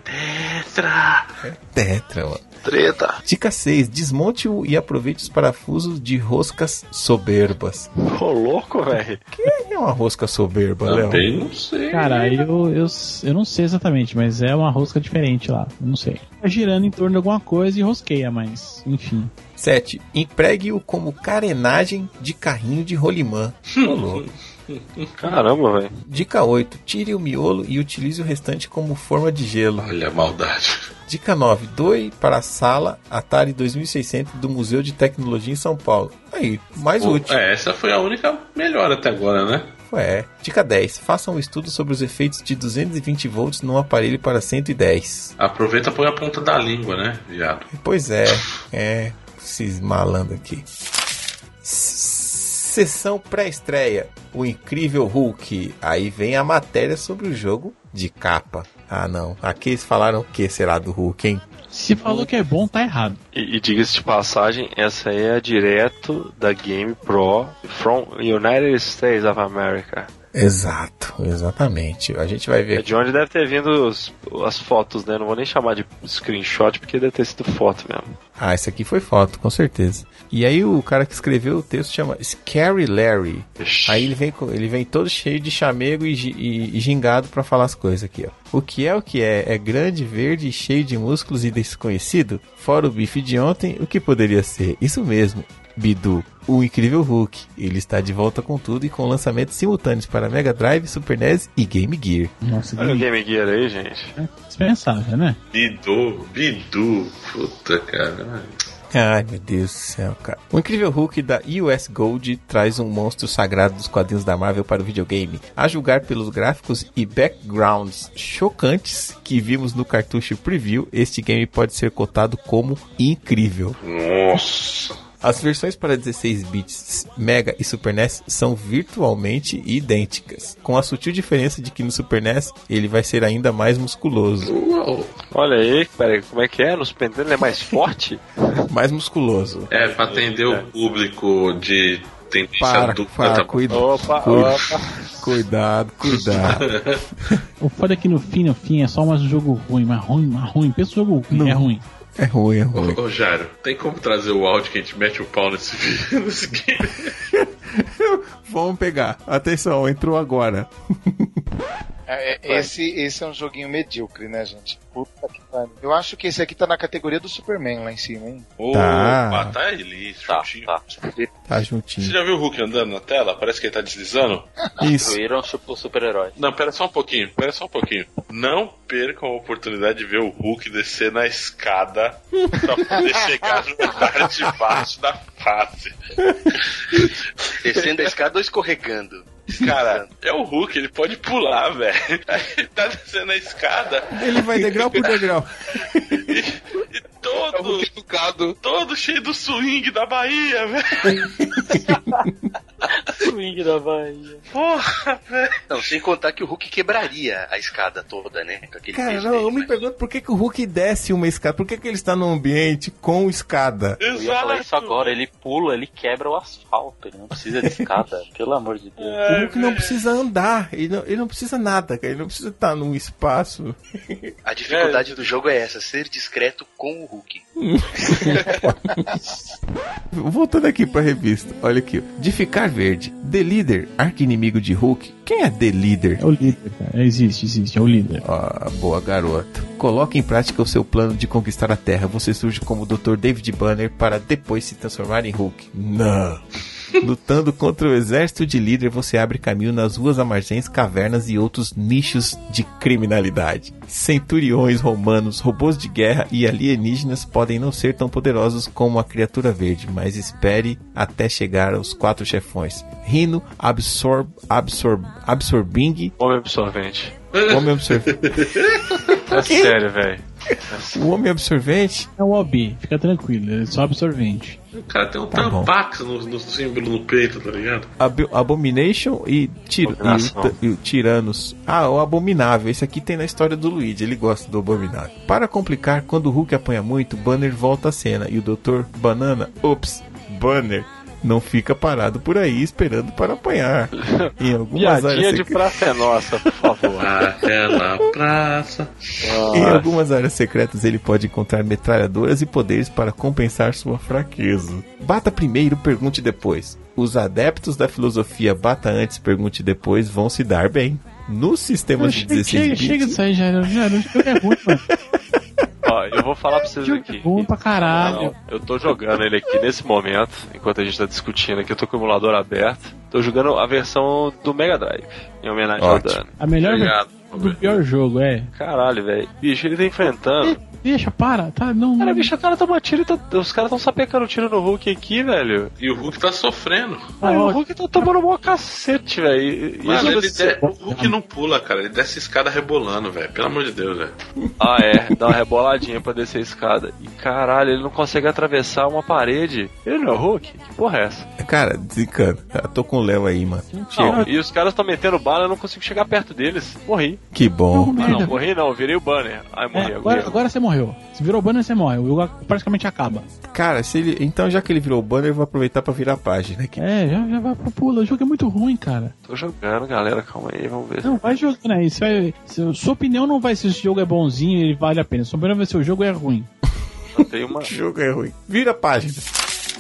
tetra. Tetra, mano. Treta. Dica 6. Desmonte-o e aproveite os parafusos de roscas soberbas. Ô, louco, velho. O que é uma rosca soberba, Léo? Também não sei. Cara, eu, eu, eu não sei exatamente, mas é uma rosca diferente lá. Eu não sei. Tá girando em torno de alguma coisa e rosqueia, mas enfim. 7. Empregue-o como carenagem de carrinho de rolimã. Ô, louco. Caramba, velho. Dica 8. Tire o miolo e utilize o restante como forma de gelo. Olha a maldade. Dica 9. Doe para a sala Atari 2600 do Museu de Tecnologia em São Paulo. Aí, mais Pô, útil. É, essa foi a única melhor até agora, né? É. Dica 10. Faça um estudo sobre os efeitos de 220 volts num aparelho para 110. Aproveita e põe a ponta da língua, né, viado? Pois é. É. Esses malandros aqui. Sessão pré-estreia. O incrível Hulk. Aí vem a matéria sobre o jogo de capa. Ah, não. Aqui eles falaram o que será do Hulk, hein? Se falou que é bom, tá errado. E, e diga-se de passagem, essa aí é direto da Game Pro from United States of America. Exato, exatamente. A gente vai É ver. de onde deve ter vindo os- as fotos, né? Não vou nem chamar de screenshot porque deve ter sido foto mesmo. Ah, esse aqui foi foto, com certeza. E aí o cara que escreveu o texto chama Scary Larry. Ixi. Aí ele vem, ele vem todo cheio de chamego e, e- e gingado pra falar as coisas aqui, ó. O que é o que é? É grande, verde, cheio de músculos e desconhecido? Fora o bife de ontem, o que poderia ser? Isso mesmo, Bidu, o incrível Hulk. Ele está de volta com tudo e com lançamentos simultâneos para Mega Drive, Super NES e Game Gear. Nossa, Olha o Game Gear aí, gente. dispensável, né? Bidu, Bidu. Puta, cara. Ai, meu Deus do céu, cara. O incrível Hulk da US Gold traz um monstro sagrado dos quadrinhos da Marvel para o videogame. A julgar pelos gráficos e backgrounds chocantes que vimos no cartucho preview, este game pode ser cotado como incrível. Nossa. As versões para 16 bits Mega e Super NES são virtualmente idênticas, com a sutil diferença de que no Super NES ele vai ser ainda mais musculoso. Uau. Olha aí, peraí, como é que é? No Super Nintendo ele é mais forte? Mais musculoso. É, pra atender o público de tendência Para, para, tá- cuida, Opa, cuida, opa. cuidado, cuidado. O foda é que no fim, no fim, é só mais um jogo ruim, mas ruim, mas ruim. Pensa um jogo ruim, Não. é ruim. É ruim, é ruim. Ô, ô Jairo, tem como trazer o áudio que a gente mete o pau nesse, vídeo- nesse game? Vamos pegar. Atenção, entrou agora. É, é, esse, esse é um joguinho medíocre, né, gente? Puta que Eu acho que esse aqui tá na categoria do Superman lá em cima, hein? Tá. Opa, tá ali, Tá, juntinho. tá. Tá Você juntinho. já viu o Hulk andando na tela? Parece que ele tá deslizando. Isso. Incluíram o super-herói. Não, pera só um pouquinho, pera só um pouquinho. Não percam a oportunidade de ver o Hulk descer na escada pra poder chegar no andar de baixo da fase. Descendo a escada ou escorregando? Cara, é o Hulk, ele pode pular, velho. Aí Ele tá descendo a escada Ele vai degrau por degrau. e, e todo, Educado. todo cheio do swing da Bahia, velho. Swing da Bahia. Porra, velho. Não, sem contar que o Hulk quebraria a escada toda, né? Cara, não, dele, eu me pergunto por que, que o Hulk desce uma escada. Por que, que ele está num ambiente com escada? Eu ia falar isso agora, ele pula, ele quebra o asfalto, ele não precisa de escada, pelo amor de Deus. O Hulk não precisa andar, ele não, ele não precisa nada, cara. Ele não precisa estar num espaço. A dificuldade do jogo é essa, ser discreto com o Hulk. Voltando aqui pra revista, olha aqui. De ficar verde, The Leader, arqui-inimigo de Hulk. Quem é The Leader? É o líder, cara. Existe, existe, é o líder. Ah, boa garoto. Coloque em prática o seu plano de conquistar a Terra. Você surge como o Dr. David Banner para depois se transformar em Hulk. Não. Lutando contra o exército de líder, você abre caminho nas ruas amargens, cavernas e outros nichos de criminalidade. Centuriões romanos, robôs de guerra e alienígenas podem não ser tão poderosos como a criatura verde, mas espere até chegar aos quatro chefões: Rino, Absorb, Absorb, Absorbing, Homem absorvente. Homem Absorvente. É sério, velho. O Homem Absorvente É o OB, fica tranquilo, ele é só absorvente. O cara tem um Tá tampax no, no símbolo no peito, tá ligado? Ab- Abomination e, tir e, e Tiranos. Ah, o Abominável. Esse aqui tem na história do Luigi. Ele gosta do Abominável. Para complicar, quando o Hulk apanha muito, Banner volta à cena. E o Dr. Banana, ops, Banner, não fica parado por aí esperando para apanhar. Em algumas áreas, de praça é nossa, por favor. Aquela praça. em algumas áreas secretas ele pode encontrar metralhadoras e poderes para compensar sua fraqueza. Bata primeiro, pergunte depois. Os adeptos da filosofia bata antes, pergunte depois vão se dar bem. Nos sistemas de Chega, 16 chega, bits, chega disso aí, o jogo é ruim, mano. Falar pra vocês aqui. é ruim pra caralho. Não, eu tô jogando ele aqui nesse momento, enquanto a gente tá discutindo aqui, eu tô com o emulador aberto. Tô jogando a versão do Mega Drive, em homenagem Ótimo. ao Dano. A melhor versão do pior jogo, é. Caralho, velho. Bicho, ele tá enfrentando. Deixa, para, tá, não... Cara, bicho, o cara toma tiro e tá... os caras tão sapecando tiro no Hulk aqui, velho. E o Hulk tá sofrendo. Ah, Aí o Hulk tá tomando mó cacete, velho. Mano, isso ele de- o Hulk não pula, cara. Ele desce a escada rebolando, velho. Pelo amor de Deus, velho. Ah, é, dá uma reboladinha pra descer a escada. E caralho, ele não consegue atravessar uma parede. Ele não é o Hulk? Que porra é essa? cara, desencana. Eu tô com o Léo aí, mano. Não, e os caras estão metendo bala, eu não consigo chegar perto deles. Morri. Que bom. Não, Ah, não, morri não, virei o banner. Ai, morri É, agora. agora, você morreu. Se virou banner, você morre. O jogo praticamente acaba. Cara, se ele, então já que ele virou o banner, eu vou aproveitar pra virar a página aqui. É, já, já vai pro pulo. O jogo é muito ruim, cara. Tô jogando, galera, calma aí, vamos ver. Não, vai jogando aí. Vai, se- sua opinião não vai se esse jogo é bonzinho e ele vale a pena. Sua opinião vai ser o jogo é ruim. Tem uma. O jogo é ruim. Vira a página.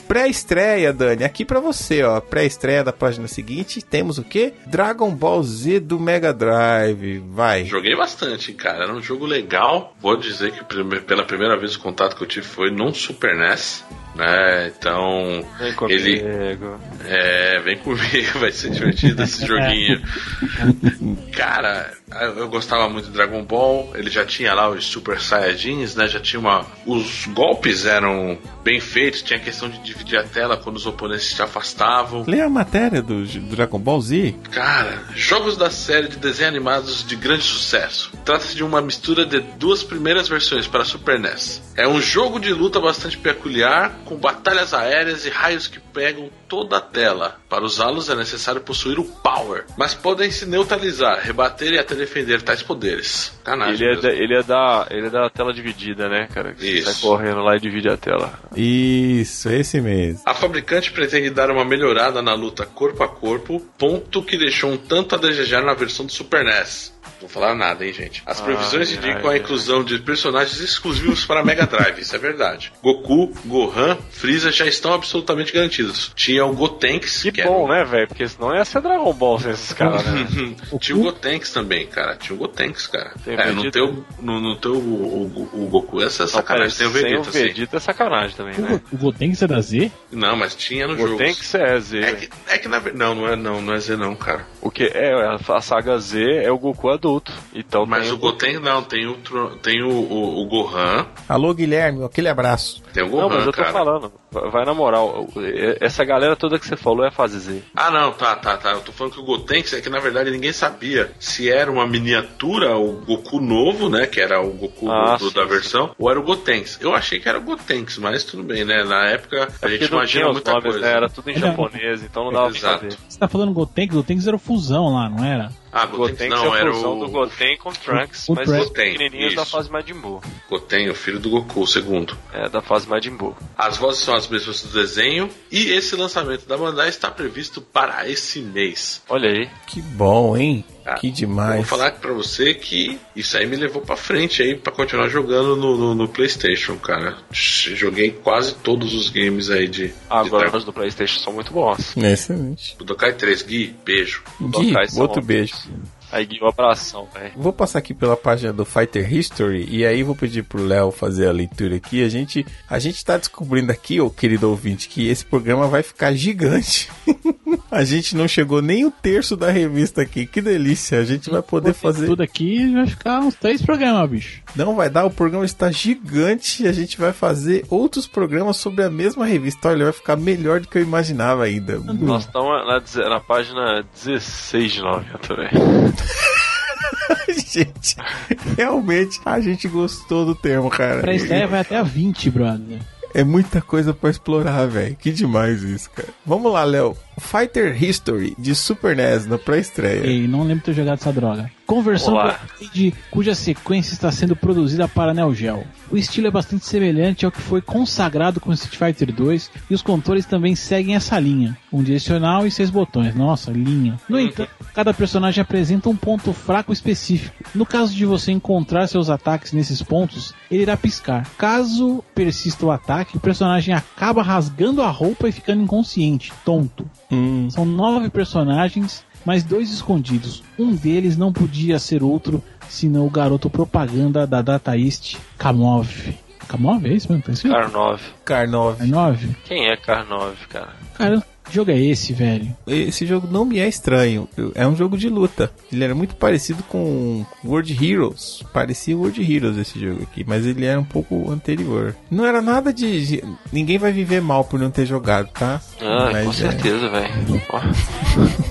Pré-estreia, Dani, aqui pra você, ó. Pré-estreia da página seguinte, temos o quê? Dragon Ball Z do Mega Drive. Vai. Joguei bastante, cara. Era um jogo legal. Vou dizer que pela primeira vez o contato que eu tive foi num Super NES. Né? Então, Vem comigo. ele é, vem comigo, vai ser divertido esse joguinho. Cara, eu gostava muito de Dragon Ball. Ele já tinha lá os Super Saiyajins, né? Já tinha uma. Os golpes eram bem feitos. Tinha a questão de dividir a tela quando os oponentes se afastavam. Lê a matéria do, Dragon Ball Z. Cara, jogos da série de desenhos animados de grande sucesso. Trata-se de uma mistura de duas primeiras versões para Super NES. É um jogo de luta bastante peculiar, com batalhas aéreas e raios que pegam toda a tela. Para usá-los é necessário possuir o Power, mas podem se neutralizar, rebater e até defender tais poderes. Canagem. Ele é, da, ele, é da, ele é da tela dividida, né, cara? Que Isso. Sai correndo lá e divide a tela. Isso, esse mesmo. A fabricante pretende dar uma melhorada na luta corpo a corpo, ponto que deixou um tanto a desejar na versão do Super NES. Não vou falar nada, hein, gente. As previsões Ai, indicam ai, a inclusão de personagens exclusivos para Mega Drive, isso é verdade. Goku, Gohan, Freeza já estão absolutamente garantidos. Tinha o Gotenks, Que que era bom, o- né, velho? Porque senão ia ser Dragon Ball sem esses caras, né? Tinha o Gotenks também, cara. Tinha o Gotenks, cara. Tem é, não tem o, no, não tem o, o, o Goku, essa é sacanagem. Tem o Sem Vegeta, o sim. Vegeta é sacanagem também, O, né? O Gotenks é da Z? Não, mas tinha no O jogo. ser é Z. É que, é que na verdade. Não, não é não, não é Z não, cara. O que é a, a saga Z é o Goku adulto. Então Mas o Goten não, tem o, tem o, o, o Gohan. Alô, Guilherme, aquele abraço. Tem o Gohan, Não, mas eu tô cara. falando. Vai na moral. o- e- Essa galera toda que você falou é fase Z. Ah, não, tá, tá, tá. Eu tô falando que o Gotenks é que na verdade ninguém sabia se era uma miniatura, o Goku novo, né? Que era o Goku Ah, do- sim, da sim. versão, ou era o Gotenks. Eu achei que era o Gotenks, mas tudo bem, né? Na época a gente Porque não imagina muita nomes, coisa. né? Era tudo em japonês, então não dava pra Exato. saber. Você tá falando Gotenks? Gotenks era o fusão lá, não era? Ah, Gotenks, Gotenks não, é a era fusão o do Goten com Trunks, o mas Trunks. os pequenininhos da Isso. fase Majin Buu. Goten, o filho do Goku, o segundo. É, da fase Majin Buu. As vozes são as mesmas do desenho e esse lançamento da Bandai está previsto para esse mês. Olha aí. Que bom, hein? Ah, que Eu demais. Vou falar pra você que isso aí me levou pra frente aí pra continuar jogando no, no- no PlayStation, cara. Joguei quase todos os games aí de, Ah, de agora os do Playstation são muito bons. Excelente. Budokai 3. Gui, beijo. Gui, Budokai outro ótimos. beijo. Aí Gui, um abração, velho. Vou passar aqui pela página do Fighter History e aí vou pedir pro Léo fazer a leitura aqui. A gente, a gente tá descobrindo aqui, ô querido ouvinte, que esse programa vai ficar gigante. a gente não chegou nem o terço da revista aqui. Que delícia. A gente vai poder fazer. Tudo aqui vai ficar uns três programas, bicho. Não vai dar, o programa está gigante e a gente vai fazer outros programas sobre a mesma revista. Olha, vai ficar melhor do que eu imaginava ainda. Nós estamos na, na página 16 de 90, gente, realmente a gente gostou do termo, cara. Pra estreia vai até a 20, brother. É muita coisa pra explorar, velho. Que demais isso, cara. Vamos lá, Léo. Fighter History de Super NES na pré-estreia. Ei, não lembro de ter jogado essa droga. Conversão arcade, cuja sequência está sendo produzida para Neo Geo. O estilo é bastante semelhante ao que foi consagrado com Street Fighter 2 e os controles também seguem essa linha, um direcional e seis botões. Nossa, linha. No entanto, cada personagem apresenta um ponto fraco específico. No caso de você encontrar seus ataques nesses pontos, ele irá piscar. Caso persista o ataque, o personagem acaba rasgando a roupa e ficando inconsciente, tonto. Hum, São nove personagens, mas dois escondidos. Um deles não podia ser outro senão o garoto propaganda da Data East, Kamov. Kamov, é isso mesmo? Tá? Karnov. Karnov. Karnov? Quem é Karnov, cara? Cara, que jogo é esse, velho? Esse jogo não me é estranho. É um jogo de luta. Ele era muito parecido com World Heroes. Parecia World Heroes esse jogo aqui, mas ele era um pouco anterior. Não era nada de. Ninguém vai viver mal por não ter jogado, tá? Ah, Mas com é- certeza, velho.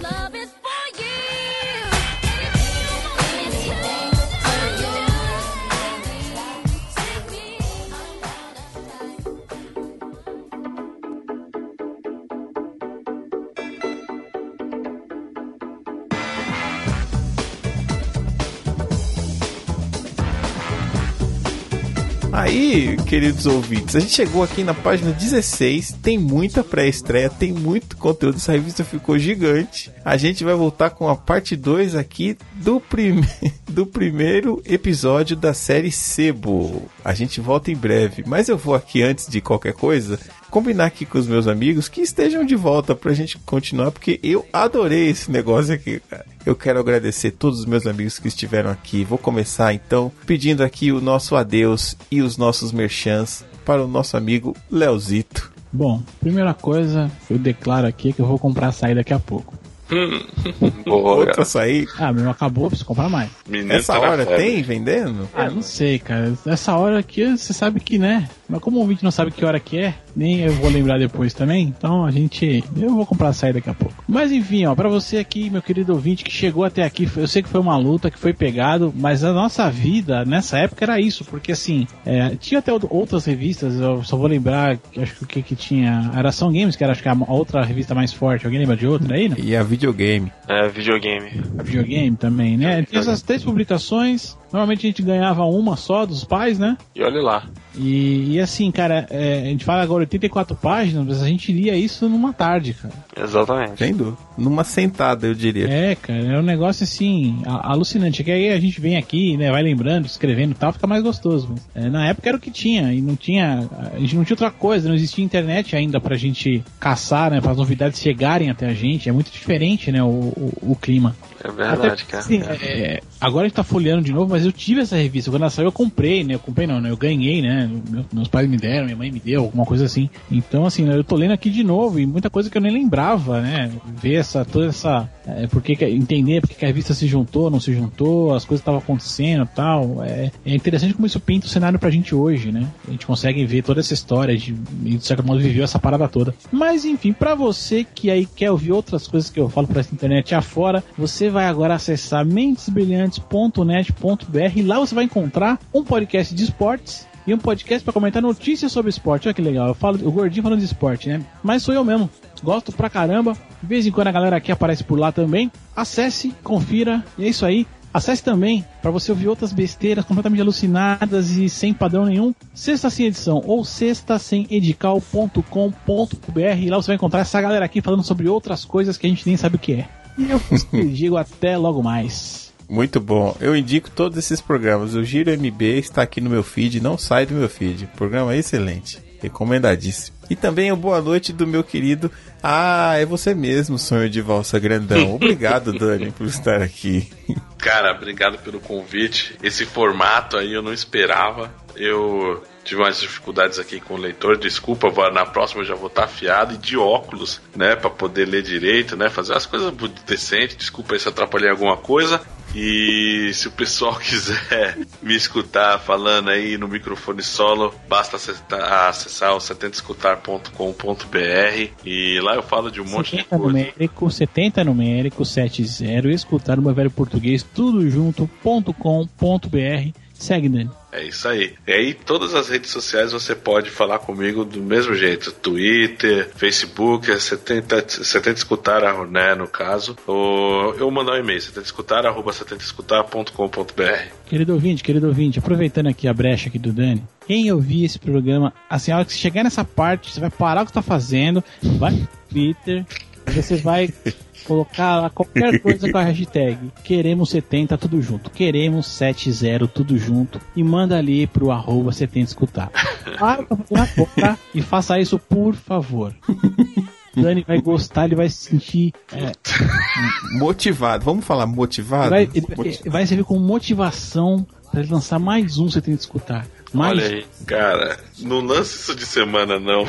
Aí, queridos ouvintes, a gente chegou aqui na página 16. Tem muita pré-estreia, tem muito conteúdo. Essa revista ficou gigante. A gente vai voltar com a parte 2 aqui do, prime... do primeiro episódio da série Sebo. A gente volta em breve, mas eu vou aqui antes de qualquer coisa. Combinar aqui com os meus amigos que estejam de volta pra gente continuar, porque eu adorei esse negócio aqui, cara. Eu quero agradecer todos os meus amigos que estiveram aqui. Vou começar então pedindo aqui o nosso adeus e os nossos merchans para o nosso amigo Leozito. Bom, primeira coisa, eu declaro aqui que eu vou comprar açaí daqui a pouco. Boa, Outro cara. açaí. Ah, meu acabou, preciso comprar mais. Menino Essa tá hora tem vendendo? Ah, não sei, cara. Essa hora aqui, você sabe que, né? Mas como o ouvinte não sabe que hora que é, nem eu vou lembrar depois também, então a gente. Eu vou comprar açaí daqui a pouco. Mas enfim, ó, pra você aqui, meu querido ouvinte, que chegou até aqui, eu sei que foi uma luta, que foi pegado, mas a nossa vida nessa época era isso, porque assim, é, tinha até out- outras revistas, eu só vou lembrar, que acho que o que que tinha. Era Ação Games, que era acho que a outra revista mais forte. Alguém lembra de outra aí, não? E a videogame. É, videogame. A videogame também, né? Tinha essas três publicações. Normalmente a gente ganhava uma só dos pais, né? E olha lá. E, e assim, cara, é, a gente fala agora 84 páginas, mas a gente lia isso numa tarde, cara. Exatamente. Sem dúvida. numa sentada, eu diria. É, cara, é um negócio assim, alucinante. Que aí a gente vem aqui, né, vai lembrando, escrevendo e tal, fica mais gostoso. Mas, é, na época era o que tinha, e não tinha. A gente não tinha outra coisa, não existia internet ainda pra gente caçar, né, para as novidades chegarem até a gente. É muito diferente, né, o, o, o clima. É verdade, Até, cara. assim, é, agora a gente tá folheando de novo, mas eu tive essa revista. Quando ela saiu, eu comprei, né? Eu comprei não, né? Eu ganhei, né? Meu- meus pais me deram, minha mãe me deu, alguma coisa assim. Então, assim, né, eu tô lendo aqui de novo e muita coisa que eu nem lembrava, né? Ver essa, toda essa. É, por que que- entender porque que a revista se juntou, não se juntou, as coisas estavam acontecendo e tal. É, é interessante como isso pinta o cenário pra gente hoje, né? A gente consegue ver toda essa história de, e de certo modo, viveu essa parada toda. Mas, enfim, pra você que aí quer ouvir outras coisas que eu falo pra essa internet afora, você vai agora acessar mentesbrilhantes.net.br e lá você vai encontrar um podcast de esportes e um podcast pra comentar notícias sobre esporte. Olha que legal, eu falo, o gordinho falando de esporte, né? Mas sou eu mesmo. Gosto pra caramba. De vez em quando a galera aqui aparece por lá também. Acesse, confira, e é isso aí. Acesse também para você ouvir outras besteiras completamente alucinadas e sem padrão nenhum. Sexta sem edição ou sexta sem edical.com.br. Lá você vai encontrar essa galera aqui falando sobre outras coisas que a gente nem sabe o que é. E eu digo até logo mais. Muito bom. Eu indico todos esses programas. O Giro MB está aqui no meu feed, não sai do meu feed. Programa excelente, recomendadíssimo. E também o boa noite do meu querido. Ah, é você mesmo, sonho de valsa grandão. Obrigado, Dani, por estar aqui. Cara, obrigado pelo convite. Esse formato aí eu não esperava. Eu tive umas dificuldades aqui com o leitor. Desculpa, na próxima eu já vou estar afiado e de óculos, né, Pra poder ler direito, né, fazer as coisas decentes. Desculpa aí se atrapalhei alguma coisa. E se o pessoal quiser me escutar falando aí no microfone solo, basta acessar, acessar o 70escutar.com.br e lá eu falo de um monte de 70 coisa. numérico, 70 numérico, 70, escutar o meu velho português, tudo junto, ponto com, ponto br. Segue, Dani. É isso aí. E aí, todas as redes sociais você pode falar comigo do mesmo jeito. Twitter, Facebook, é 70, 70 escutar, né, no caso. Ou eu mandar um e-mail, 70 escutar, arroba 70escutar.com.br. Querido ouvinte, querido ouvinte, aproveitando aqui a brecha aqui do Dani, quem ouvir esse programa, assim, a hora que você chegar nessa parte, você vai parar o que está fazendo, vai no Twitter, você vai colocar lá qualquer coisa com a hashtag queremos 70 tudo junto, queremos 70 tudo junto e manda ali pro arroba 70 escutar. Para e faça isso por favor. Dani vai gostar, ele vai se sentir é, Motivado. Vamos falar motivado? vai, ele- Moti- ele vai servir como motivação para ele lançar mais um 70 escutar. Mais Olha aí. Cara, não lance isso de semana, não.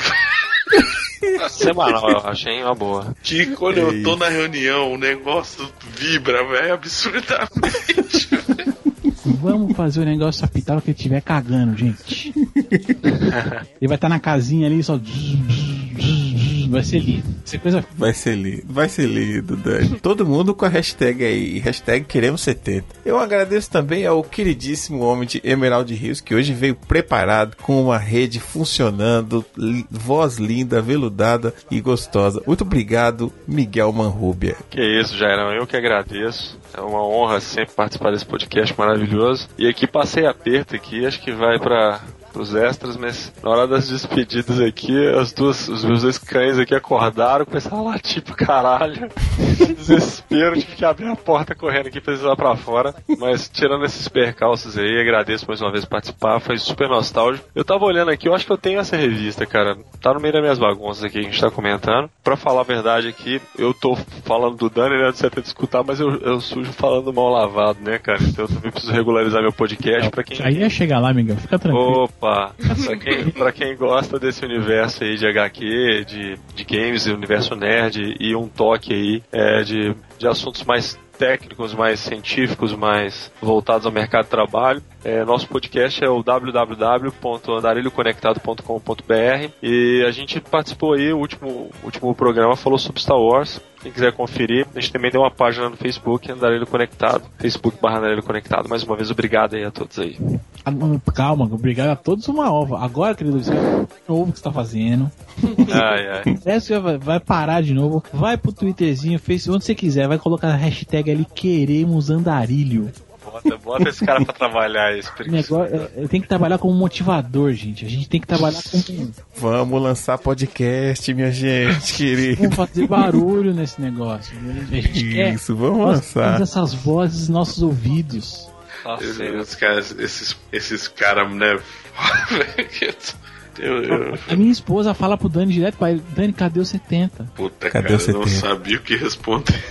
Semanal, eu achei uma boa. Que quando eu tô na reunião, o negócio vibra, velho, absurdamente. Vamos fazer o negócio apitar que ele estiver cagando, gente. ele vai estar na casinha ali só. Vai ser lindo. Vai ser coisa. Vai ser lido, vai ser lido, Dani. Todo mundo com a hashtag aí, hashtag queremos 70. Eu agradeço também ao queridíssimo homem de Emerald Rios, que hoje veio preparado com uma rede funcionando, li- voz linda, veludada e gostosa. Muito obrigado, Miguel Manrubia. Que isso, Jairão, eu que agradeço. É uma honra sempre participar desse podcast maravilhoso. E aqui passei aperto aqui, acho que vai para os extras, mas na hora das despedidas aqui, as duas, os meus dois cães aqui acordaram, começaram a latir pro caralho. Desespero, tive que abrir a porta correndo aqui pra eles lá pra fora. Mas tirando esses percalços aí, agradeço mais uma vez participar, foi super nostálgico. Eu tava olhando aqui, eu acho que eu tenho essa revista, cara. Tá no meio das minhas bagunças aqui que a gente tá comentando. Pra falar a verdade aqui, eu tô falando do Dani, né, de ter de escutar, mas eu, eu sujo falando mal lavado, né, cara? Então eu também preciso regularizar meu podcast pra quem Aí ia chegar lá, Miguel. Fica tranquilo. Opa! Pra, quem, pra quem gosta desse universo aí de HQ, de, de games, universo nerd e um toque aí é, de, de assuntos mais técnicos, mais científicos, mais voltados ao mercado de trabalho. É, nosso podcast é o www.andarilhoconectado.com.br e a gente participou aí, o último, último programa falou sobre Star Wars. Quem quiser conferir, a gente também tem uma página no Facebook, Andarilho Conectado, Facebook barra Andarilho Conectado. Mais uma vez, obrigado aí a todos aí. Ah, Calma, obrigado a todos uma ova. Agora, querido, você novo o que você tá fazendo. Ai, ai. Essa vai, vai parar de novo. Vai pro Twitterzinho, Facebook, onde você quiser. Vai colocar a hashtag ali queremos andarilho. Bota, bota esse cara pra trabalhar esse O negócio, é- é- tem que trabalhar como motivador, gente. A gente tem que trabalhar como. Vamos lançar podcast, minha gente, querido. Vamos fazer barulho nesse negócio. A gente quer. Isso, vamos nós lançar. temos essas vozes nos nossos ouvidos. Nossa, Esses caras, esses, esses caras, né? eu, eu, A minha esposa fala pro Dani direto, pai, Dani, cadê o 70? puta, Cadê cara, o eu não 70? sabia o que responder.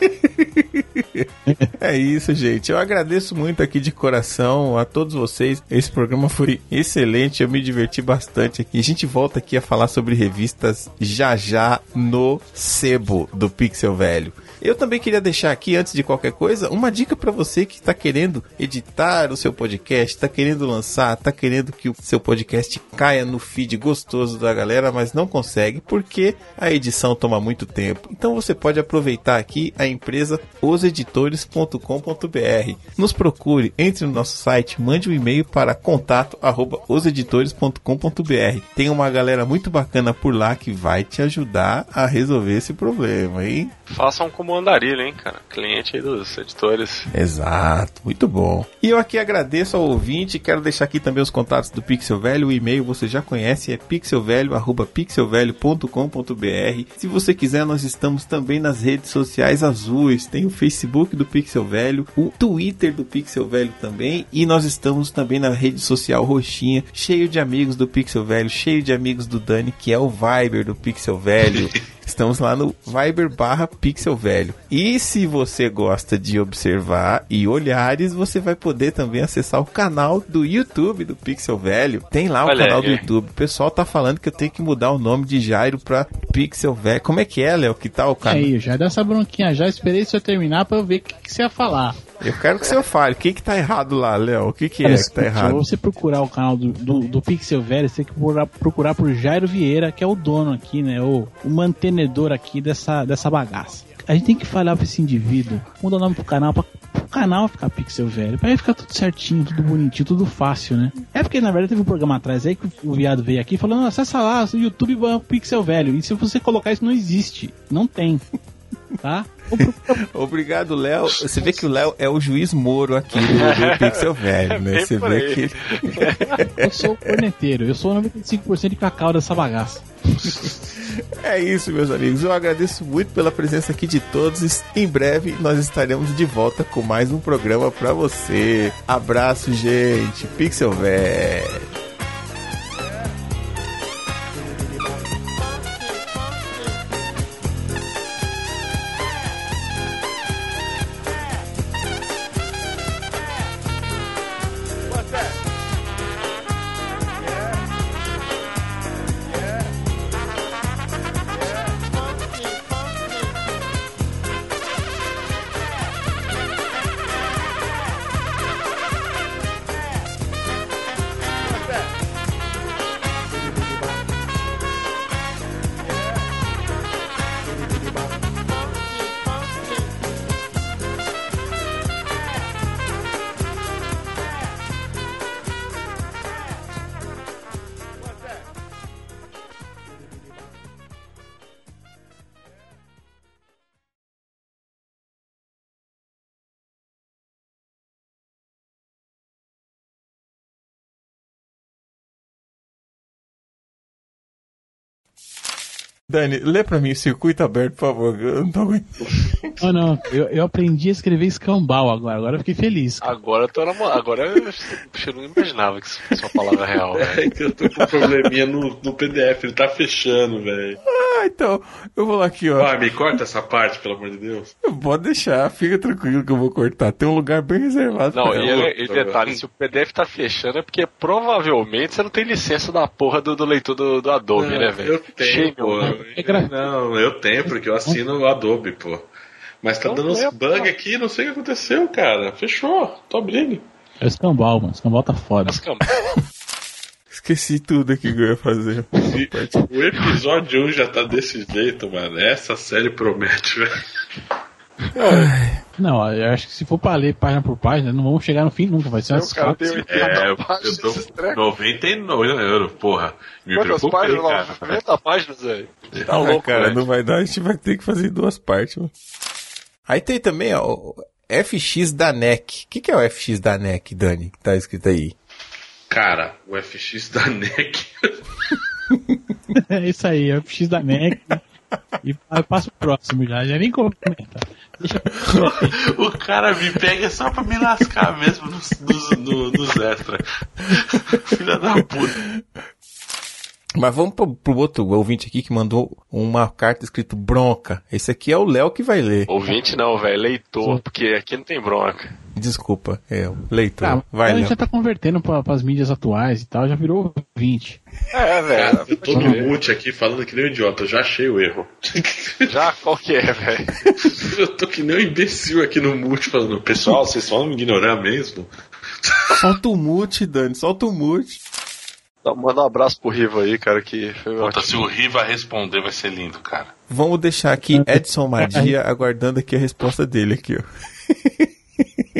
É isso, gente. Eu agradeço muito aqui de coração a todos vocês. Esse programa foi excelente, eu me diverti bastante aqui. A gente volta aqui a falar sobre revistas já já no sebo do Pixel Velho. Eu também queria deixar aqui, antes de qualquer coisa, uma dica para você que está querendo editar o seu podcast, está querendo lançar, está querendo que o seu podcast caia no feed gostoso da galera, mas não consegue porque a edição toma muito tempo. Então você pode aproveitar aqui a empresa oseditores.com.br. Nos procure, entre no nosso site, mande um e-mail para contato@oseditores.com.br. Tem uma galera muito bacana por lá que vai te ajudar a resolver esse problema, hein? Façam como andarilho, hein, cara. Cliente aí dos editores. Exato, muito bom. E eu aqui agradeço ao ouvinte, quero deixar aqui também os contatos do Pixel Velho, o e-mail você já conhece, é pixelvelho@pixelvelho.com.br. Se você quiser, nós estamos também nas redes sociais azuis, tem o Facebook do Pixel Velho, o Twitter do Pixel Velho também, e nós estamos também na rede social roxinha, cheio de amigos do Pixel Velho, cheio de amigos do Dani, que é o Viber do Pixel Velho. Estamos lá no Viber barra Pixel Velho. E se você gosta de observar e olhares, você vai poder também acessar o canal do YouTube do Pixel Velho. Tem lá o Olha canal aí. do YouTube. O pessoal tá falando que eu tenho que mudar o nome de Jairo pra Pixel Velho. Como é que é, Léo? Que tal o canal? aí, já dá essa bronquinha, já esperei você terminar pra eu ver o que, que você ia falar. Eu quero que você fale. O que que tá errado lá, Léo? O que que é Olha, que tá Se errado? você procurar o canal do, do, do Pixel Velho, você tem que procurar, procurar por Jairo Vieira, que é o dono aqui, né? O, o mantenedor aqui dessa, dessa bagaça. A gente tem que falar pra esse indivíduo, mudar o nome pro canal, pra, pro canal ficar Pixel Velho, pra ele ficar tudo certinho, tudo bonitinho, tudo fácil, né? É porque, na verdade, teve um programa atrás aí que o viado veio aqui falando, acessa lá, o YouTube pro Pixel Velho. E se você colocar isso, não existe. Não tem. Tá? Obrigado, Léo. Você vê que o Léo é o juiz Moro aqui do, do Pixel Velho, né? Você vê que Eu sou o corneteiro, eu sou 95% de cacau dessa bagaça. É isso, meus amigos. Eu agradeço muito pela presença aqui de todos. Em breve nós estaremos de volta com mais um programa pra você. Abraço, gente. Pixel Velho. Dani, lê pra mim o circuito aberto, por favor. Eu não tô aguentando. Oh, não, eu, eu aprendi a escrever escambau agora, agora eu fiquei feliz. Agora eu tô na mo- Agora eu, eu não imaginava que isso fosse uma palavra real, velho. É que eu tô com um probleminha no, no PDF, ele tá fechando, velho. Ah, então, eu vou lá aqui, ó. Ah, me corta essa parte, pelo amor de Deus. Pode deixar, fica tranquilo que eu vou cortar. Tem um lugar bem reservado Não, pra e, ela. ele- e detalhe, se o PDF tá fechando é porque provavelmente você não tem licença da porra do, do leitor do, do Adobe, Não, né, velho? Eu tenho, pô. É gra- Não, eu tenho, porque eu assino o Adobe, pô. Mas tá Então dando uns é, bug aqui, não sei o que aconteceu, cara. Fechou, tô abrindo. É o escambau, mano. O escambau tá foda. Calma. Esqueci tudo aqui que eu ia fazer. O episódio 1 já tá desse jeito, mano. Essa série promete, velho. Não, eu acho que se for pra ler página por página, não vamos chegar no fim nunca. Vai ser umas cara quatro, tem É, eu, páginas eu desses tô trecos. 99 euros, porra. Me Quantas preocupei, páginas? cara. 90 páginas, velho. Tá Ah, louco, cara, velho. não vai dar, a gente vai ter que fazer em duas partes, mano. Aí tem também, ó, FX da NEC. O que, que é o FX da NEC, Dani? Que tá escrito aí. Cara, o FX da NEC. É isso aí, é o FX da NEC. E pa- passa o próximo já, já nem comenta. Deixa o cara me pega só pra me lascar mesmo nos, nos, no- nos extras. Filha da puta. Mas vamos pro, pro outro ouvinte aqui que mandou uma carta escrito bronca. Esse aqui é o Léo que vai ler. Ouvinte não, velho, leitor, porque aqui não tem bronca. Desculpa, é o leitor. Ah, vai, Léo. já tá convertendo pra, pras mídias atuais e tal, já virou 20. É, velho. Cara, eu tô no mute aqui falando que nem um idiota, eu já achei o erro. Já qual que é, velho? Eu tô que nem um imbecil aqui no mute falando, pessoal, vocês vão me ignorar mesmo? Solta o mute, Dani, solta o mute. Dá- Manda um abraço pro Riva aí, cara, que foi Puta, se ótimo. o Riva responder vai ser lindo, cara. Vamos deixar aqui Edson Madia aguardando aqui a resposta dele aqui, ó.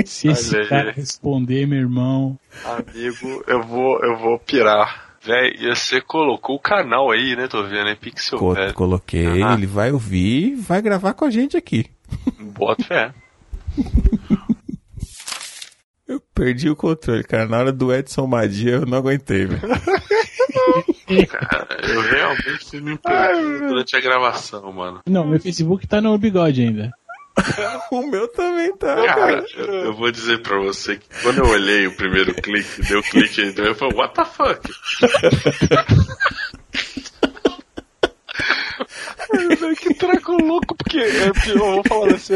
Se esse Olha aí. cara responder, meu irmão. Amigo, eu vou, eu vou pirar. Véi, e você colocou o canal aí, né? Tô vendo aí, Pixel, Co- velho. coloquei, Ah. ele vai ouvir e vai gravar com a gente aqui. Bota fé. Eu perdi o controle, cara. Na hora do Edson Madia eu não aguentei, velho. Cara, eu realmente me perdi durante a gravação, mano. Não, meu Facebook tá no bigode ainda. o meu também tá, Cara, cara. eu, eu vou dizer pra você que quando eu olhei o primeiro clique, deu clique aí, eu falei, what the fuck? Que treco louco, porque é, porque eu vou falar assim,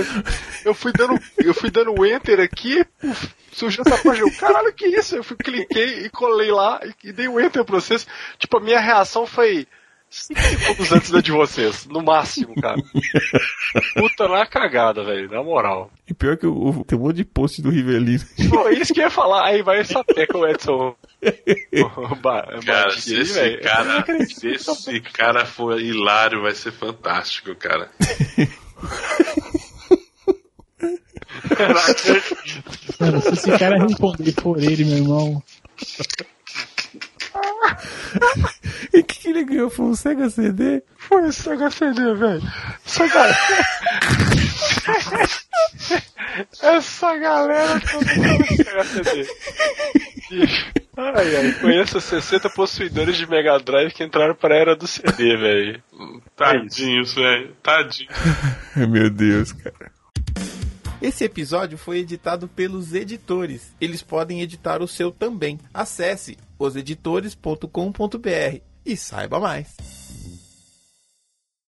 eu fui dando, eu fui dando enter aqui, puf, surgiu essa página, eu, caralho, que isso? Eu fui, cliquei e colei lá e, e dei o enter pra vocês. Tipo, a minha reação foi 5 segundos antes da de vocês, no máximo, cara. Puta na cagada, velho, na moral. E pior que o, o- tem um monte de post do Rivelino. Pô, isso que eu ia falar, aí vai essa teca o Edson. Ba- Cara, se aí, esse velho. cara, se esse cara for hilário, vai ser fantástico, cara. Mano, se esse cara responder por ele, meu irmão. E o que, que ele ganhou? Foi um Sega CD? Foi esse Sega CD, velho. Essa galera. Essa galera toda Sega CD. Ai, ai. Conheço 60 possuidores de Mega Drive que entraram pra era do CD, velho. Tadinhos, velho. Tadinho. Ai, meu Deus, cara. Esse episódio foi editado pelos editores. Eles podem editar o seu também. Acesse oseditores.com.br e saiba mais.